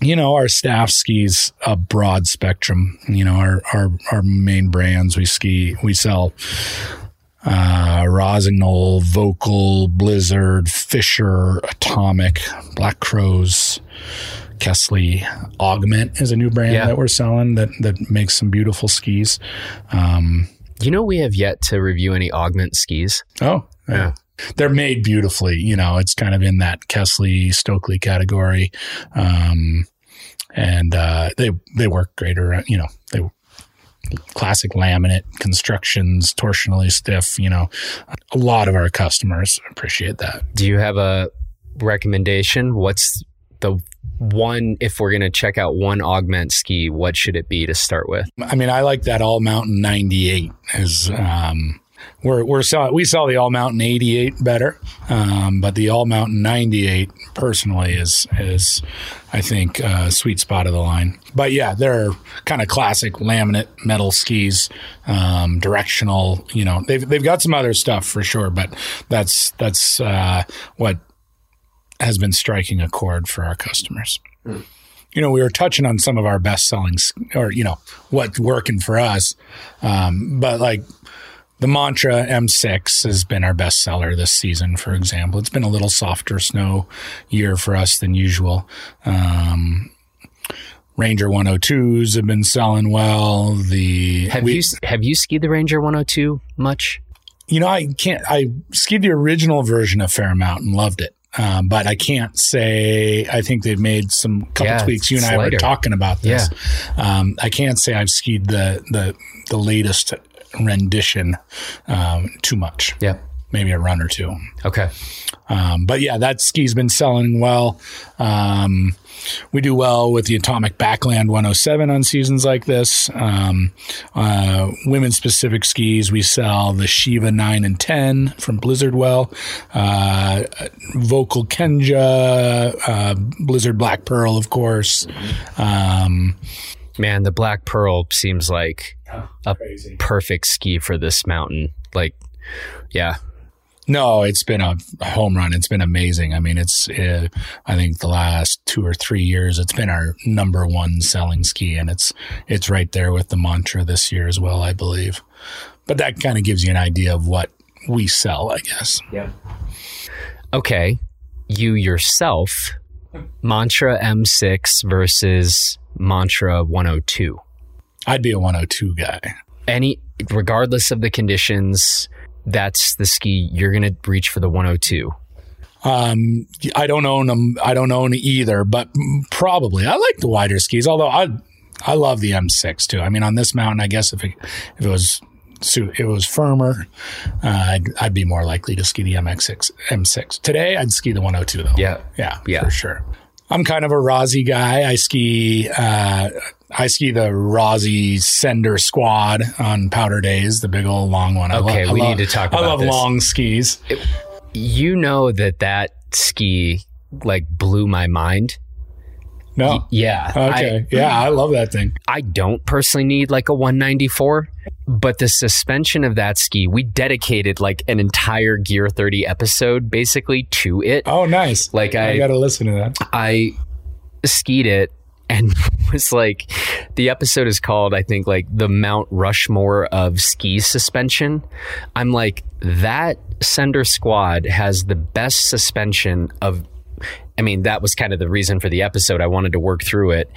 you know, our staff skis a broad spectrum. You know, our our our main brands we ski we sell uh, Rossignol, Völkl, Blizzard, Fischer, Atomic, Black Crows, Kastle. Augment is a new brand Yeah. that we're selling that that makes some beautiful skis. Um, You know, we have yet to review any augment skis. oh, yeah. They're made beautifully. You know, it's kind of in that Kastle, Stöckli category. Um, and uh, they they work great around, you know, they classic laminate constructions, torsionally stiff, you know. A lot of our customers appreciate that. Do you have a recommendation? What's the one, if we're going to check out one augment ski, what should it be to start with? I mean, I like that All Mountain 98 is um we're we're sell, we sell the All Mountain 88 better, um, but the All Mountain 98 personally is is I think uh, sweet spot of the line. But yeah, they're kind of classic laminate metal skis, um, directional. You know, they've they've got some other stuff for sure, but that's that's uh, what has been striking a chord for our customers you know, we were touching on some of our best selling, or you know, what's working for us. Um, but like the Mantra M6 has been our best seller this season, for example. It's been a little softer snow year for us than usual. Um, Ranger 102s have been selling well. The Have we- you have you skied the Ranger 102 much? you know, I can't. I skied the original version of Fairmount and loved it. Um, but I can't say. I think they've made some couple Yeah, tweaks. You and I lighter. were talking about this. Um, I can't say I've skied the the the latest rendition um, too much. Yeah. Maybe a run or two. Okay. Um, but yeah, that ski's been selling well. Um, we do well with the Atomic Backland 107 on seasons like this. Um, uh, women specific skis, we sell the Sheeva 9 and 10 from Blizzard Well, uh, Völkl Kenja, uh, Blizzard Black Pearl, of course. Um, Man, the Black Pearl seems like a crazy. perfect ski for this mountain. Like, yeah. No, it's been a home run. It's been amazing. I mean, it's, uh, I think the last two or three years, it's been our number one selling ski and it's, it's right there with the mantra this year as well, I believe. But that kind of gives you an idea of what we sell, I guess. Yeah. Okay. You yourself, Mantra M6 versus Mantra 102. I'd be a 102 guy. Any, regardless of the conditions, that's the ski you're going to reach for the 102. Um, I don't own them. I don't own either, but probably I like the wider skis. Although I, I love the M6 too. I mean, on this mountain, I guess if it, if it was, su- it was firmer, uh, I'd, I'd be more likely to ski the MX6, M6. Today, I'd ski the 102 though. Yeah. yeah, Yeah. for sure. I'm kind of a Rossi guy. I ski, uh, I ski the Rossi Sender Squad on powder days, the big old long one. I Okay, we need to talk about I love this. long skis. You know that that ski like blew my mind. No. Yeah. Okay. yeah, I love that thing. I don't personally need like a 194, but the suspension of that ski, we dedicated like an entire Gear 30 episode basically to it. Oh, nice. Like I, I, got to listen to that. I skied it and was like, the episode is called, I think, like the Mount Rushmore of ski suspension. I'm like, that Sender Squad has the best suspension of I mean, that was kind of the reason for the episode. I wanted to work through it,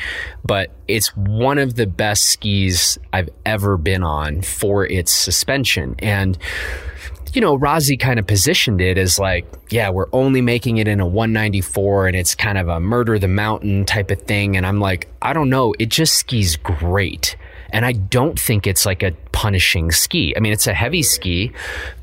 but it's one of the best skis I've ever been on for its suspension. And, you know, Rossi kind of positioned it as like, yeah, we're only making it in a 194 and it's kind of a murder the mountain type of thing. And I'm like, I don't know. It just skis great. And I don't think it's like a punishing ski. I mean, it's a heavy ski.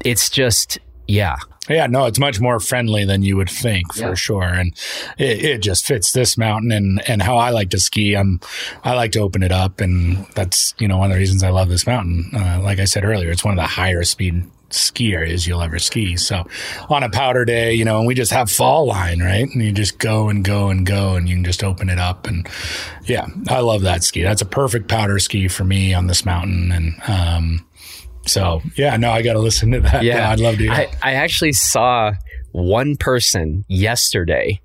It's just, yeah, yeah, no, it's much more friendly than you would think for yeah. sure, and it, it, just fits this mountain and and how I like to ski. I'm I like to open it up, and that's you know one of the reasons I love this mountain. Uh, like I said earlier, it's one of the higher speed ski areas you'll ever ski. So on a powder day, you know, and we just have fall line, right? And you just go and go and go and you can just open it up. And yeah, I love that ski. That's a perfect powder ski for me on this mountain. And, um, so yeah, no, I got to listen to that. Yeah, yeah I'd love to. I, I actually saw one person yesterday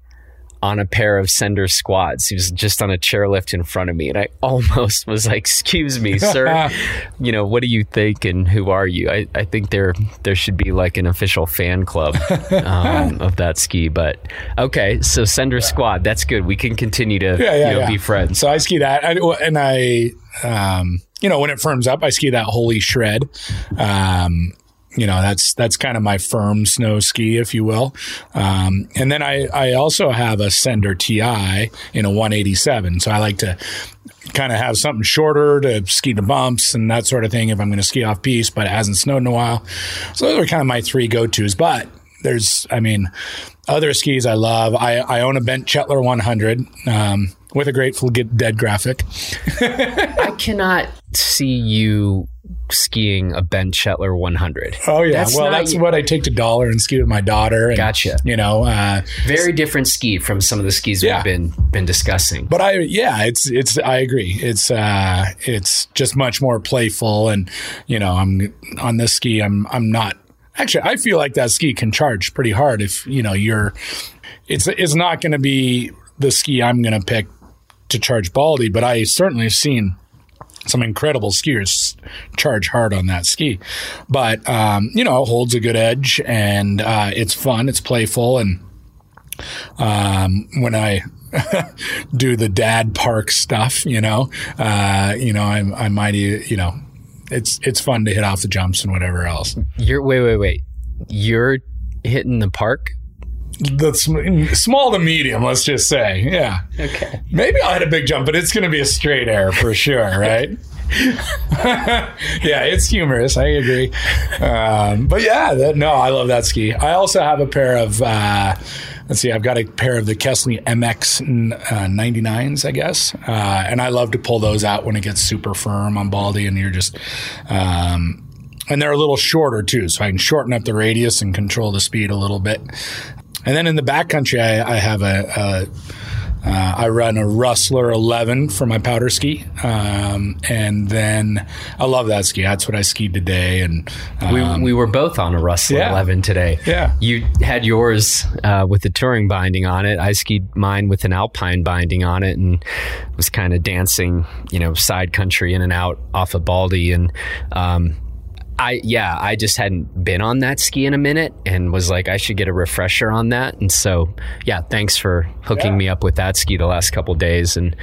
on a pair of sender squads. He was just on a chairlift in front of me, and I almost was like, "Excuse me, sir. you know, what do you think, and who are you?" I, I think there there should be like an official fan club um, of that ski. But okay, so sender squad, that's good. We can continue to yeah, yeah, you know, yeah. be friends. So I ski that, I, and I. Um, you know, when it firms up, I ski that holy shred. Um, you know, that's that's kind of my firm snow ski, if you will. Um, and then I I also have a Sender TI in a 187, so I like to kind of have something shorter to ski the bumps and that sort of thing if I'm going to ski off piste, but it hasn't snowed in a while. So those are kind of my three go tos. But there's, I mean, other skis I love. I, I own a Bent Chetler 100. Um, with a Grateful Dead graphic. I cannot see you skiing a Bent Chetler 100. Oh yeah, that's well that's what I take to Dollar and ski with my daughter. And, gotcha. You know, uh, very different ski from some of the skis yeah. we've been been discussing. But I yeah, it's it's I agree. It's uh, it's just much more playful, and you know, I'm on this ski. I'm I'm not actually. I feel like that ski can charge pretty hard if you know you're. It's it's not going to be the ski I'm going to pick to charge Baldy, but I certainly have seen some incredible skiers charge hard on that ski. But, um, you know, holds a good edge and uh, it's fun, it's playful. And um, when I do the dad park stuff, you know, uh, you know, I'm, I might, you know, it's, it's fun to hit off the jumps and whatever else. You're, wait, wait, wait. You're hitting the park the small to medium, let's just say. Yeah. Okay. Maybe I'll hit a big jump, but it's going to be a straight air for sure, right? yeah, it's humorous. I agree. Um, but yeah, that, no, I love that ski. I also have a pair of, uh, let's see, I've got a pair of the Kastle MX uh, 99s, I guess. Uh, and I love to pull those out when it gets super firm on Baldy and you're just, um, and they're a little shorter too, so I can shorten up the radius and control the speed a little bit. And then in the backcountry, I, I have a, a uh, I run a Rustler 11 for my powder ski, um, and then I love that ski. That's what I skied today, and um, we we were both on a Rustler yeah, 11 today. Yeah, you had yours uh, with the touring binding on it. I skied mine with an Alpine binding on it, and was kind of dancing, you know, side country in and out off of Baldy, and um, I yeah, I just hadn't been on that ski in a minute and was like, I should get a refresher on that. And so yeah, thanks for hooking yeah. me up with that ski the last couple days. And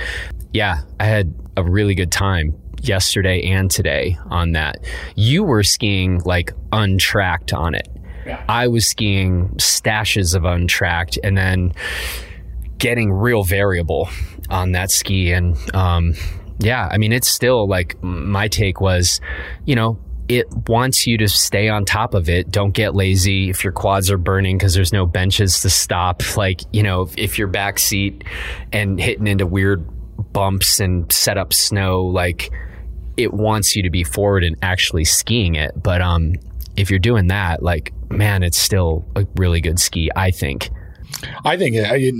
yeah, I had a really good time yesterday and today on that. You were skiing like untracked on it. Yeah. I was skiing stashes of untracked and then getting real variable on that ski. And um, yeah, I mean, it's still like my take was, you know, it wants you to stay on top of it. Don't get lazy if your quads are burning because there's no benches to stop. Like, you know, if, if your back seat and hitting into weird bumps and set up snow, like it wants you to be forward and actually skiing it. But um, if you're doing that, like, man, it's still a really good ski, I think. I think I,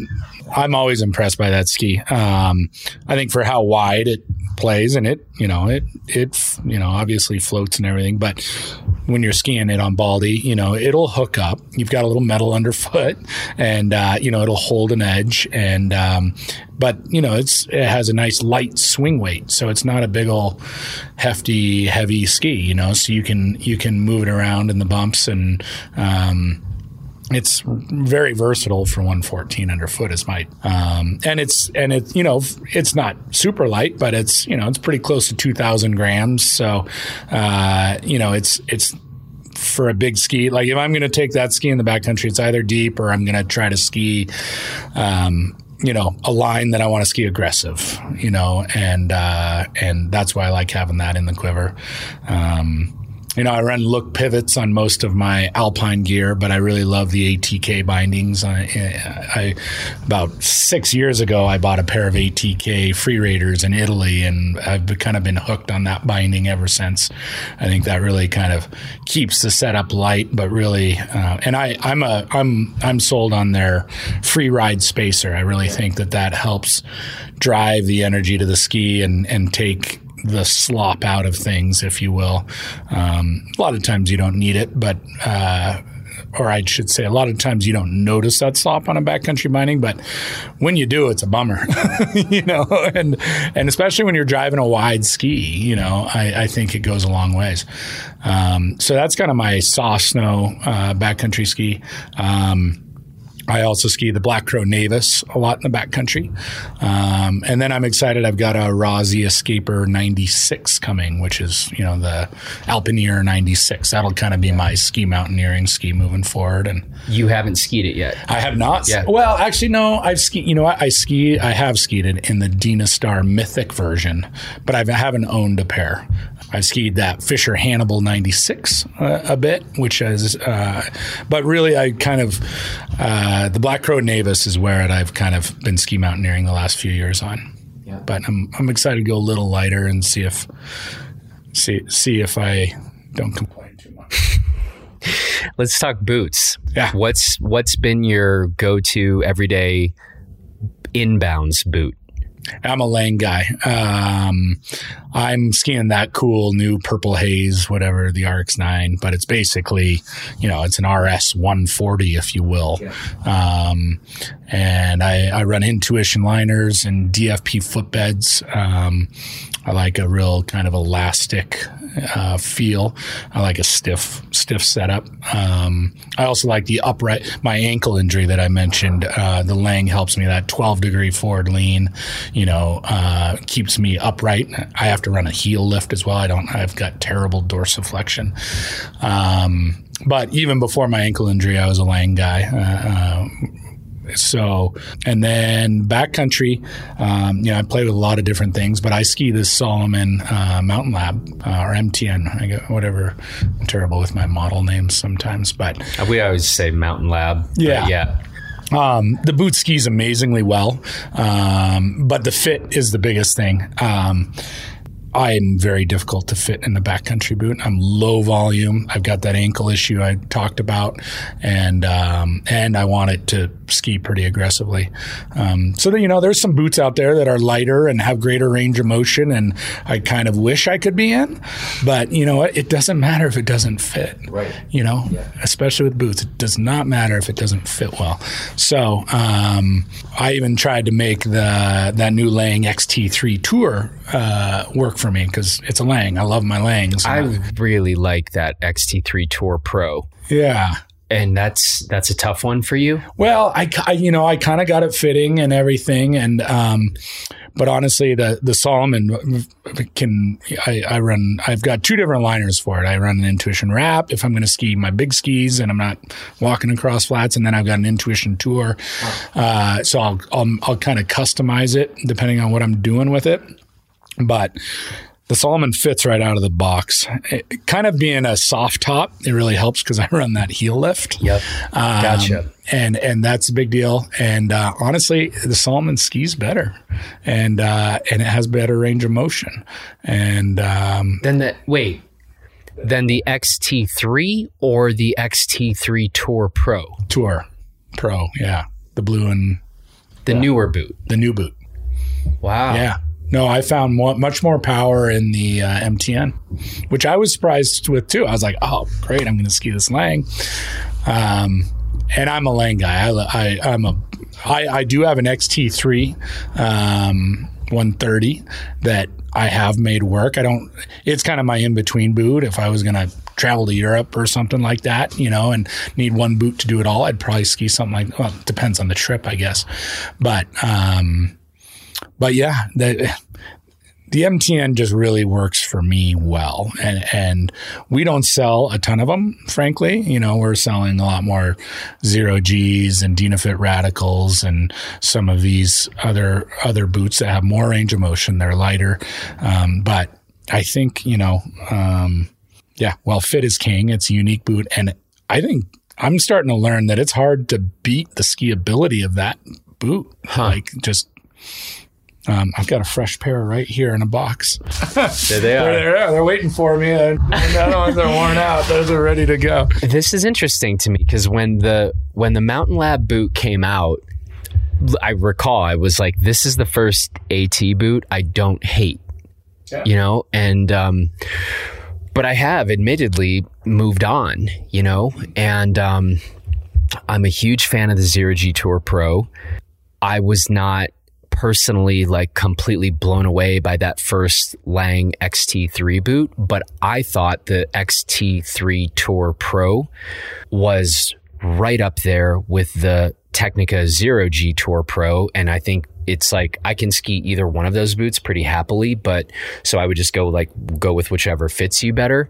I'm always impressed by that ski. Um, I think for how wide it plays and it, you know, it, it, you know, obviously floats and everything, but when you're skiing it on Baldy, you know, it'll hook up. You've got a little metal underfoot and, uh, you know, it'll hold an edge and, um, but you know, it's, it has a nice light swing weight. So it's not a big old hefty, heavy ski, you know, so you can, you can move it around in the bumps and, um, it's very versatile for 114 underfoot is my um, and it's and it you know it's not super light but it's you know it's pretty close to 2000 grams so uh, you know it's it's for a big ski like if i'm going to take that ski in the backcountry it's either deep or i'm going to try to ski um, you know a line that I want to ski aggressive, you know, and uh, and that's why I like having that in the quiver. Um, you know, I run look pivots on most of my alpine gear, but I really love the ATK bindings. I, I, about six years ago, I bought a pair of ATK Free Raiders in Italy, and I've kind of been hooked on that binding ever since. I think that really kind of keeps the setup light, but really, uh, and I, I'm a, I'm, I'm sold on their free ride spacer. I really think that that helps drive the energy to the ski and and take the slop out of things, if you will. Um, a lot of times you don't need it, but uh, or I should say, a lot of times you don't notice that slop on a backcountry binding, but when you do, it's a bummer, you know, and and especially when you're driving a wide ski, you know, I, I think it goes a long ways. Um, so that's kind of my soft snow uh, backcountry ski. Um, I also ski the Black Crow Navis a lot in the backcountry. Um, and then I'm excited. I've got a Rossi Escaper 96 coming, which is, you know, the Alpineer 96. That'll kind of be my ski mountaineering ski moving forward. And you haven't skied it yet. I have not. Yeah. Well, actually, no, I've skied, you know what? I ski, I have skied it in the Dynastar Mythic version, but I haven't owned a pair. I've skied that Fischer Hannibal 96 uh, a bit, which is, uh, but really I kind of, uh, the Black Crow Navis is where I've kind of been ski mountaineering the last few years on. Yeah. But I'm, I'm excited to go a little lighter and see if, see, see if I don't complain too much. Let's talk boots. Yeah. What's, what's been your go-to everyday inbounds boot? I'm a Lange guy. Um, I'm skiing that cool new purple haze, whatever the RX nine, but it's basically, you know, it's an RS 140, if you will. Yeah. Um, and I, I, run intuition liners and DFP footbeds. Um, I like a real kind of elastic uh, feel. I like a stiff, stiff setup. Um, I also like the upright. My ankle injury that I mentioned, uh, the Lange helps me. That 12 degree forward lean, you know, uh, keeps me upright. I have to run a heel lift as well. I don't. I've got terrible dorsiflexion. Um, but even before my ankle injury, I was a Lange guy. So, and then backcountry, um, you know, I play with a lot of different things, but I ski this Salomon uh, Mountain Lab uh, or MTN, I get whatever. I'm terrible with my model names sometimes, but uh, we always say Mountain Lab. Yeah, yeah. Um, the boot skis amazingly well, um, but the fit is the biggest thing. Um, I'm very difficult to fit in the backcountry boot. I'm low volume. I've got that ankle issue I talked about, and um, and I want it to ski pretty aggressively. Um, so that, you know, there's some boots out there that are lighter and have greater range of motion, and I kind of wish I could be in. But you know what? It doesn't matter if it doesn't fit. Right. You know, yeah. especially with boots, it does not matter if it doesn't fit well. So um, I even tried to make the that new Lange XT3 Tour uh, work for me because it's a Lange. I love my Langes. I really like that XT3 Tour Pro. Yeah and that's that's a tough one for you. Well, I, I you know I kind of got it fitting and everything, and um, but honestly, the the Salomon can I, I run. I've got two different liners for it. I run an Intuition Wrap if I'm going to ski my big skis and I'm not walking across flats, and then I've got an Intuition Tour. Uh, so I'll I'll, I'll kind of customize it depending on what I'm doing with it, but the Salomon fits right out of the box. It, kind of being a soft top, it really helps because I run that heel lift. Yep, um, gotcha. And and that's a big deal. And uh, honestly, the Salomon skis better, and uh, and it has better range of motion. And um, then the wait, then the XT3 or the XT3 Tour Pro? Tour Pro, yeah, the blue and the yeah. newer boot, the new boot. Wow. Yeah. No, I found more, much more power in the uh, MTN, which I was surprised with too. I was like, oh, great, I'm going to ski this Lange. Um, and I'm a Lange guy. I, I, am a, I, I do have an XT3 um, 130 that I have made work. I don't, it's kind of my in between boot. If I was going to travel to Europe or something like that, you know, and need one boot to do it all, I'd probably ski something like. Well, depends on the trip, I guess, but um, but yeah, the the MTN just really works for me well. And, and we don't sell a ton of them, frankly. You know, we're selling a lot more zero G's and Dynafit radicals and some of these other, other boots that have more range of motion. They're lighter. Um, but I think, you know, um, yeah, well, fit is king. It's a unique boot. And I think I'm starting to learn that it's hard to beat the skiability of that boot. Huh. Like just um, I've got a fresh pair right here in a box. there they are. they're, they're, they're, waiting for me. And the other ones are worn out. Those are ready to go. This is interesting to me because when the when the Mountain Lab boot came out, I recall I was like, "This is the first AT boot I don't hate." Yeah. You know, and um, but I have admittedly moved on. You know, and um, I'm a huge fan of the Zero G Tour Pro. I was not personally like completely blown away by that first Lange XT3 boot, but I thought the XT3 Tour Pro was right up there with the Tecnica Zero G Tour Pro. And I think it's like I can ski either one of those boots pretty happily, but so I would just go like go with whichever fits you better.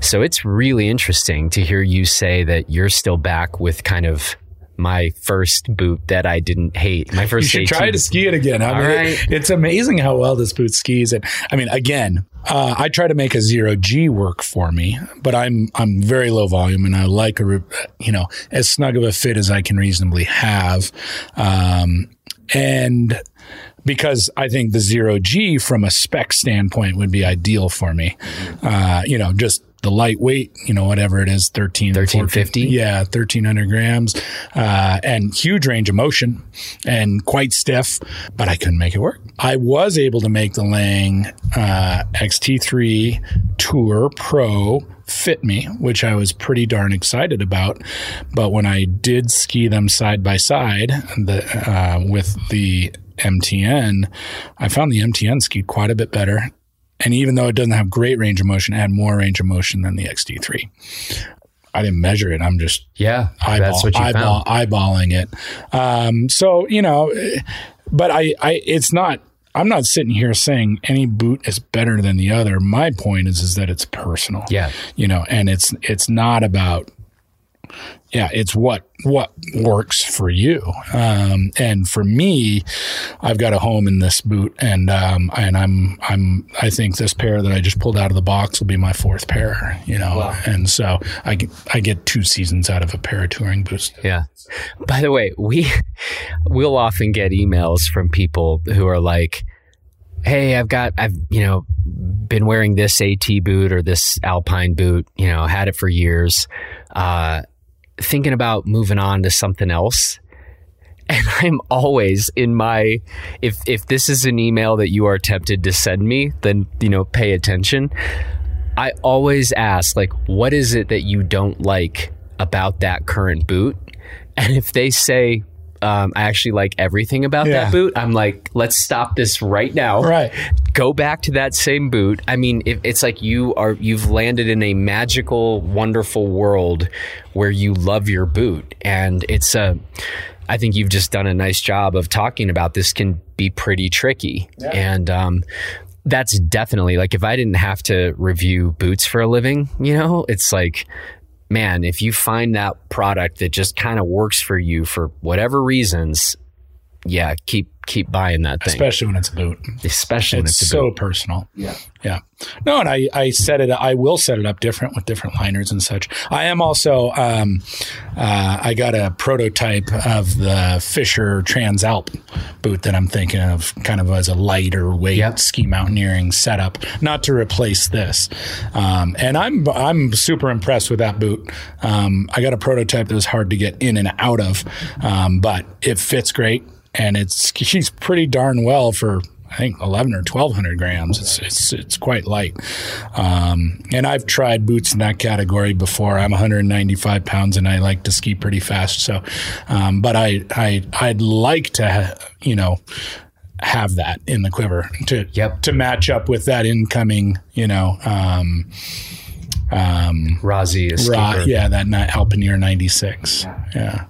So it's really interesting to hear you say that you're still back with kind of my first boot that I didn't hate. My first. You should try to ski it again. I mean, right. it's amazing how well this boot skis. And I mean, again, uh, I try to make a zero G work for me, but I'm I'm very low volume, and I like a you know as snug of a fit as I can reasonably have, um, and because I think the zero G from a spec standpoint would be ideal for me. Uh, you know, just the lightweight, you know, whatever it is, 13, 1350. Yeah, 1300 grams, uh, and huge range of motion and quite stiff, but I couldn't make it work. I was able to make the Lange uh, XT3 Tour Pro fit me, which I was pretty darn excited about. But when I did ski them side by side the, uh, with the MTN, I found the MTN skied quite a bit better and even though it doesn't have great range of motion, it had more range of motion than the XT3. I didn't measure it. I'm just yeah, eyeball, that's what you eyeball, eyeballing it. Um, so you know, but I, I, it's not. I'm not sitting here saying any boot is better than the other. My point is, is that it's personal. Yeah, you know, and it's it's not about yeah, it's what what works for you. Um, and for me, I've got a home in this boot, and um, and I'm I'm I think this pair that I just pulled out of the box will be my fourth pair. You know, wow. and so I get I get two seasons out of a pair of touring boots. Yeah. By the way, we we'll often get emails from people who are like, "Hey, I've got I've you know been wearing this AT boot or this Alpine boot. You know, had it for years." Uh, thinking about moving on to something else. And I'm always in my if if this is an email that you are tempted to send me, then you know, pay attention. I always ask like what is it that you don't like about that current boot? And if they say um, I actually like everything about yeah. that boot. I'm like, let's stop this right now. Right. Go back to that same boot. I mean, it, it's like you are you've landed in a magical, wonderful world where you love your boot, and it's a. I think you've just done a nice job of talking about this. Can be pretty tricky, yeah. and um, that's definitely like if I didn't have to review boots for a living, you know, it's like man, if you find that product that just kind of works for you for whatever reasons, yeah, keep keep buying that thing. Especially when it's a boot. Especially it's, it's so boot. personal. Yeah. Yeah. No, and I, I set it, I will set it up different with different liners and such. I am also, um, uh, I got a prototype of the Fischer Transalp boot that I'm thinking of kind of as a lighter weight yep. ski mountaineering setup, not to replace this. Um, and I'm, I'm super impressed with that boot. Um, I got a prototype that was hard to get in and out of, um, but it fits great and it's she's pretty darn well for I think eleven or twelve hundred grams. It's it's it's quite light. Um, and I've tried boots in that category before. I'm 195 pounds and I like to ski pretty fast. So, um, but I I I'd like to you know have that in the quiver to yep. to match up with that incoming you know. Um, Um, Rossi is Ra- yeah, that ni- Alpineer 96. Yeah.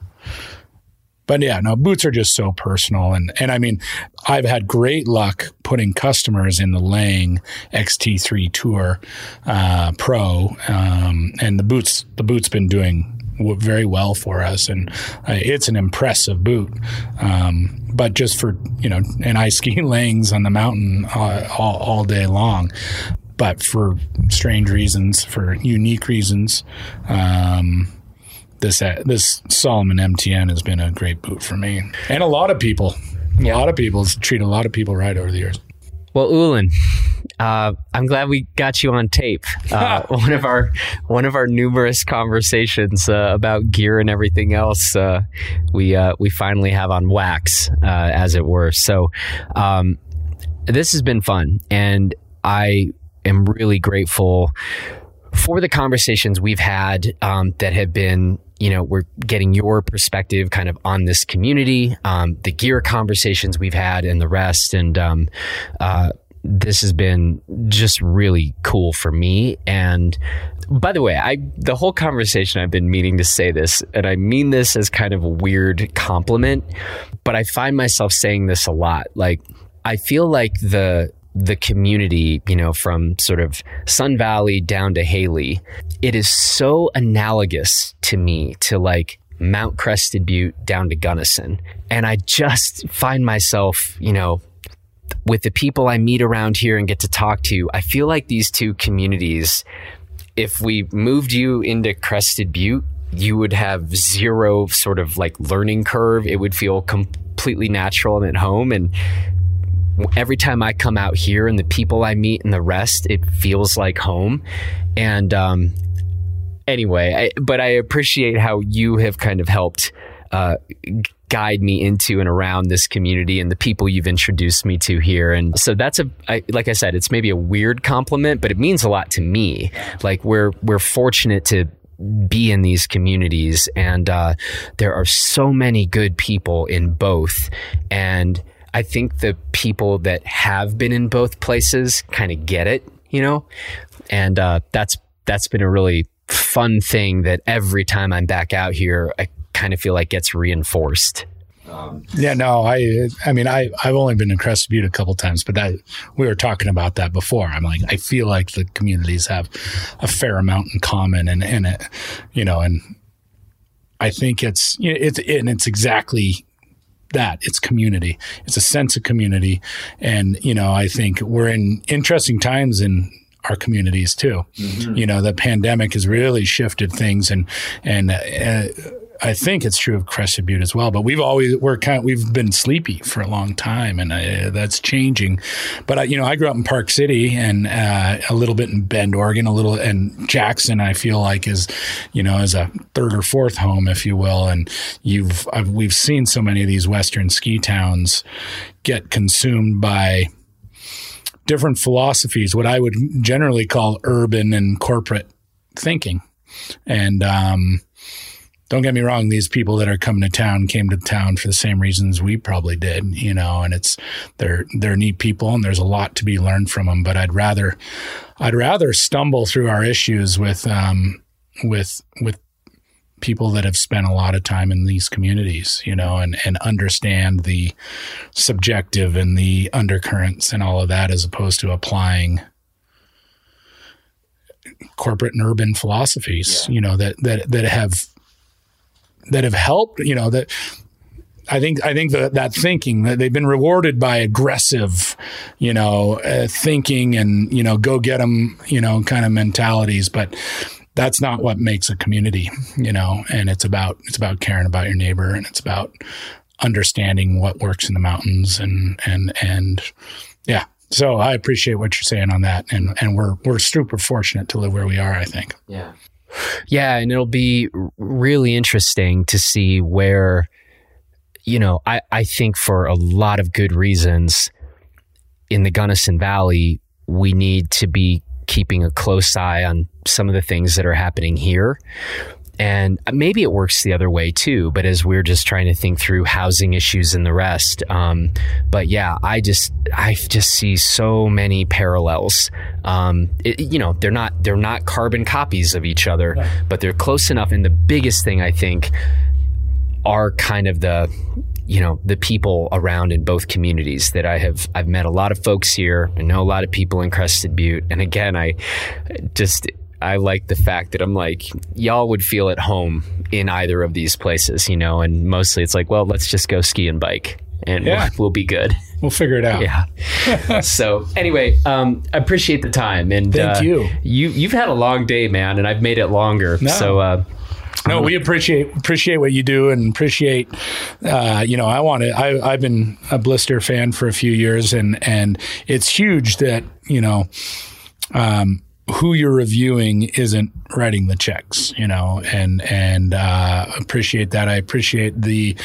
But yeah, no, boots are just so personal. And, and I mean, I've had great luck putting customers in the Lange XT3 Tour uh, Pro. Um, and the boots, the boot's been doing very well for us. And uh, it's an impressive boot. Um, but just for, you know, and I ski Langes on the mountain uh, all, all day long but for strange reasons, for unique reasons, um, this uh, this Salomon MTN has been a great boot for me, and a lot of people, a lot of people treat a lot of people right over the years. Well, Ulin, uh, I'm glad we got you on tape. Uh, one of our one of our numerous conversations uh, about gear and everything else, uh, we uh, we finally have on wax, uh, as it were. So, um, this has been fun, and I am really grateful for the conversations we've had um, that have been you know we're getting your perspective kind of on this community um, the gear conversations we've had and the rest. And um, uh, this has been just really cool for me. And by the way i the whole conversation i've been meaning to say this and i mean this as kind of a weird compliment but i find myself saying this a lot. Like i feel like the the community, you know, from sort of Sun Valley down to Hailey, it is so analogous to me to like Mount Crested Butte down to Gunnison. And I just find myself, you know, with the people I meet around here and get to talk to, I feel like these two communities, if we moved you into Crested Butte, you would have zero sort of like learning curve. It would feel completely natural and at home. And every time I come out here and the people I meet and the rest, it feels like home. And um, anyway, I, but I appreciate how you have kind of helped uh, guide me into and around this community and the people you've introduced me to here. And so that's a, I, like I said, it's maybe a weird compliment, but it means a lot to me. Like we're we're fortunate to be in these communities, and uh, there are so many good people in both, and I think the people that have been in both places kind of get it, you know, and uh, that's that's been a really fun thing that every time I'm back out here, I kind of feel like gets reinforced. Um, yeah, no, I, I mean, I, I've only been in Crested Butte a couple times, but that we were talking about that before. I'm like, I feel like the communities have a fair amount in common, and and it, you know, and I think it's you know, it's and it's exactly that. It's community. It's a sense of community. And you know i think we're in interesting times in our communities too. Mm-hmm. you know the pandemic has really shifted things and and uh, I think it's true of Crested Butte as well, but we've always we're kind of, we've been sleepy for a long time, and uh, that's changing. But I, you know, I grew up in Park City and uh, a little bit in Bend, Oregon, a little, and Jackson. I feel like is, you know, as a third or fourth home, if you will. And you've I've, we've seen so many of these western ski towns get consumed by different philosophies, what I would generally call urban and corporate thinking, and um, don't get me wrong, these people that are coming to town came to town for the same reasons we probably did, you know, and it's they're they're neat people and there's a lot to be learned from them. But I'd rather I'd rather stumble through our issues with um with with people that have spent a lot of time in these communities, you know, and, and understand the subjective and the undercurrents and all of that as opposed to applying corporate and urban philosophies, yeah. you know, that that that have that have helped, you know, that I think I think that that thinking that they've been rewarded by aggressive, you know, uh, thinking and you know go get them, you know, kind of mentalities, but that's not what makes a community, you know. And it's about it's about caring about your neighbor, and it's about understanding what works in the mountains, and and and yeah. So I appreciate what you're saying on that, and and we're we're super fortunate to live where we are. I think. Yeah. Yeah, and it'll be really interesting to see where, you know, I, I think for a lot of good reasons in the Gunnison Valley, we need to be keeping a close eye on some of the things that are happening here. And maybe it works the other way too. But as we're just trying to think through housing issues and the rest, um, but yeah, I just I just see so many parallels. Um, it, you know, they're not they're not carbon copies of each other, but they're close enough. And the biggest thing I think are kind of the you know the people around in both communities that I have I've met a lot of folks here I know a lot of people in Crested Butte and again I just I like the fact that I'm like y'all would feel at home in either of these places you know and mostly it's like well let's just go ski and bike and Yeah. we'll, we'll be good We'll figure it out. yeah so anyway um I appreciate the time and Thank uh, you. you you've had a long day man and I've made it longer No. so uh No, we appreciate appreciate what you do and appreciate. Uh, you know, I want to. I, I've been a Blister fan for a few years, and and it's huge that you know. Um, who you're reviewing isn't writing the checks, you know, and and uh, appreciate that. I appreciate the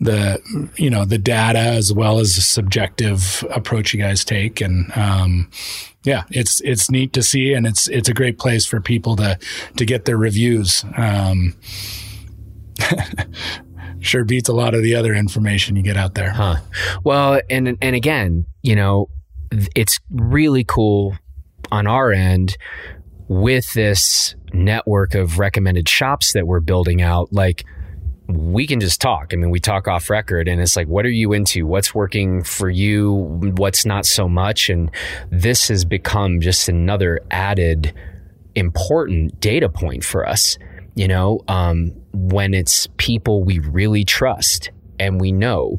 the you know the data as well as the subjective approach you guys take, and um, yeah, it's it's neat to see, and it's it's a great place for people to to get their reviews. Um, sure beats a lot of the other information you get out there. Huh. Well, and and again, you know, it's really cool on our end with this network of recommended shops that we're building out. Like we can just talk. I mean, we talk off record and it's like, what are you into? What's working for you? What's not so much? And this has become just another added important data point for us, you know, um, when it's people we really trust and we know.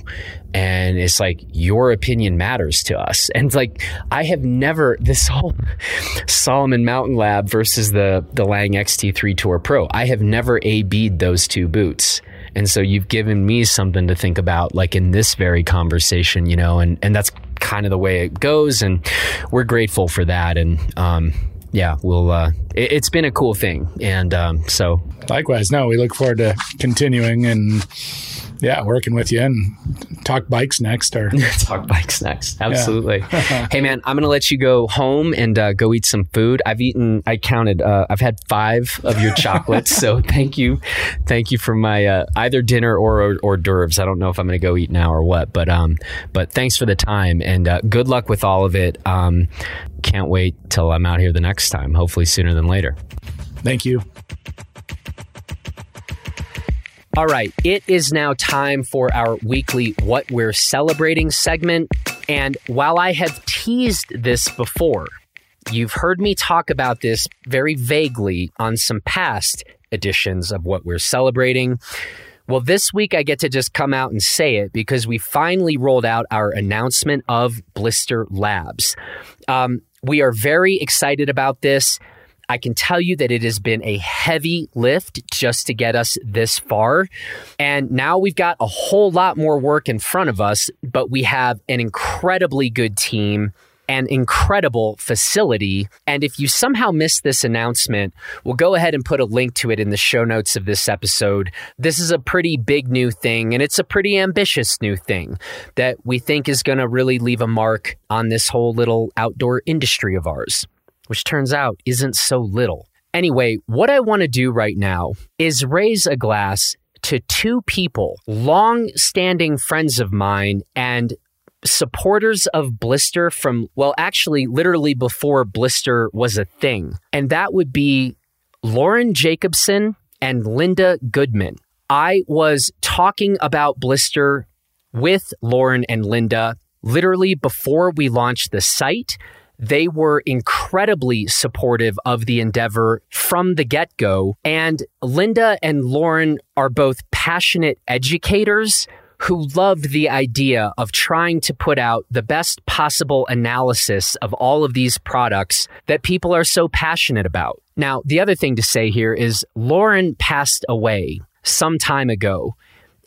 And it's like, your opinion matters to us. And like, I have never, this whole Salomon Mountain Lab versus the, the Lange XT3 Tour Pro, I have never A-B'd those two boots. And so you've given me something to think about, like in this very conversation, you know, and, and that's kind of the way it goes. And we're grateful for that. And, um, yeah, we'll, uh, it, it's been a cool thing. And, um, so Likewise, no, we look forward to continuing and yeah, working with you and talk bikes next. Or talk bikes next. Absolutely. hey, man, I'm going to let you go home and uh, go eat some food. I've eaten, I counted, uh, I've had five of your chocolates. so thank you. Thank you for my uh, either dinner or, or hors d'oeuvres. I don't know if I'm going to go eat now or what, but, um, but thanks for the time and uh, good luck with all of it. Um, can't wait till I'm out here the next time, hopefully sooner than later. thank you. All right, it is now time for our weekly What We're Celebrating segment. And while I have teased this before, you've heard me talk about this very vaguely on some past editions of What We're Celebrating. Well, this week I get to just come out and say it because we finally rolled out our announcement of Blister Labs. Um, we are very excited about this. I can tell you that it has been a heavy lift just to get us this far. And now we've got a whole lot more work in front of us, but we have an incredibly good team an incredible facility. And if you somehow missed this announcement, we'll go ahead and put a link to it in the show notes of this episode. This is a pretty big new thing, and it's a pretty ambitious new thing that we think is going to really leave a mark on this whole little outdoor industry of ours, which turns out isn't so little. Anyway, what I want to do right now is raise a glass to two people, long standing friends of mine and supporters of Blister from, well, actually, literally before Blister was a thing. And that would be Lauren Jacobson and Linda Goodman. I was talking about Blister with Lauren and Linda literally before we launched the site. They were incredibly supportive of the endeavor from the get go. And Linda and Lauren are both passionate educators who loved the idea of trying to put out the best possible analysis of all of these products that people are so passionate about. Now, the other thing to say here is Lauren passed away some time ago.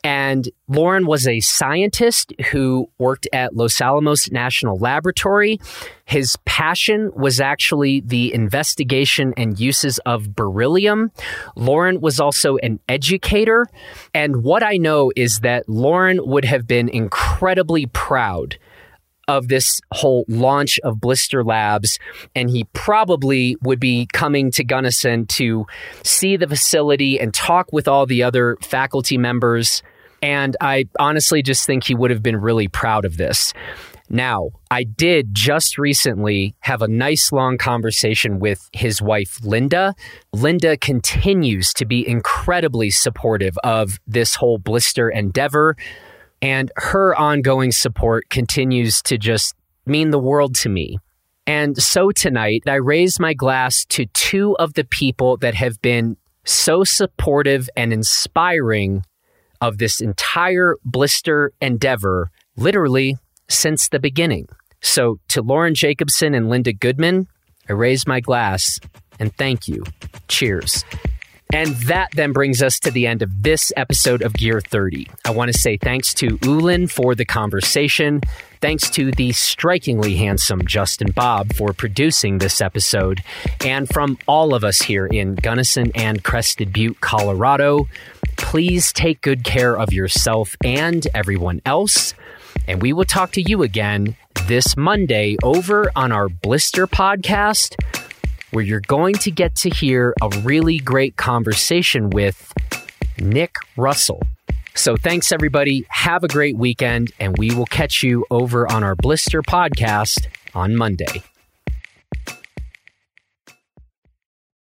And Lauren was a scientist who worked at Los Alamos National Laboratory. His passion was actually the investigation and uses of beryllium. Lauren was also an educator. And what I know is that Lauren would have been incredibly proud of this whole launch of Blister Labs, and he probably would be coming to Gunnison to see the facility and talk with all the other faculty members. And I honestly just think he would have been really proud of this. Now, I did just recently have a nice long conversation with his wife, Linda. Linda continues to be incredibly supportive of this whole blister endeavor, and her ongoing support continues to just mean the world to me. And so tonight, I raise my glass to two of the people that have been so supportive and inspiring of this entire blister endeavor, literally since the beginning. So, to Lauren Jacobson and Linda Goodman, I raise my glass and thank you. Cheers. And that then brings us to the end of this episode of Gear 30. I want to say thanks to Ulin for the conversation. Thanks to the strikingly handsome Justin Bobb for producing this episode. And from all of us here in Gunnison and Crested Butte, Colorado, please take good care of yourself and everyone else. And we will talk to you again this Monday over on our Blister podcast, where you're going to get to hear a really great conversation with Nick Russell. So thanks, everybody. Have a great weekend, and we will catch you over on our Blister podcast on Monday.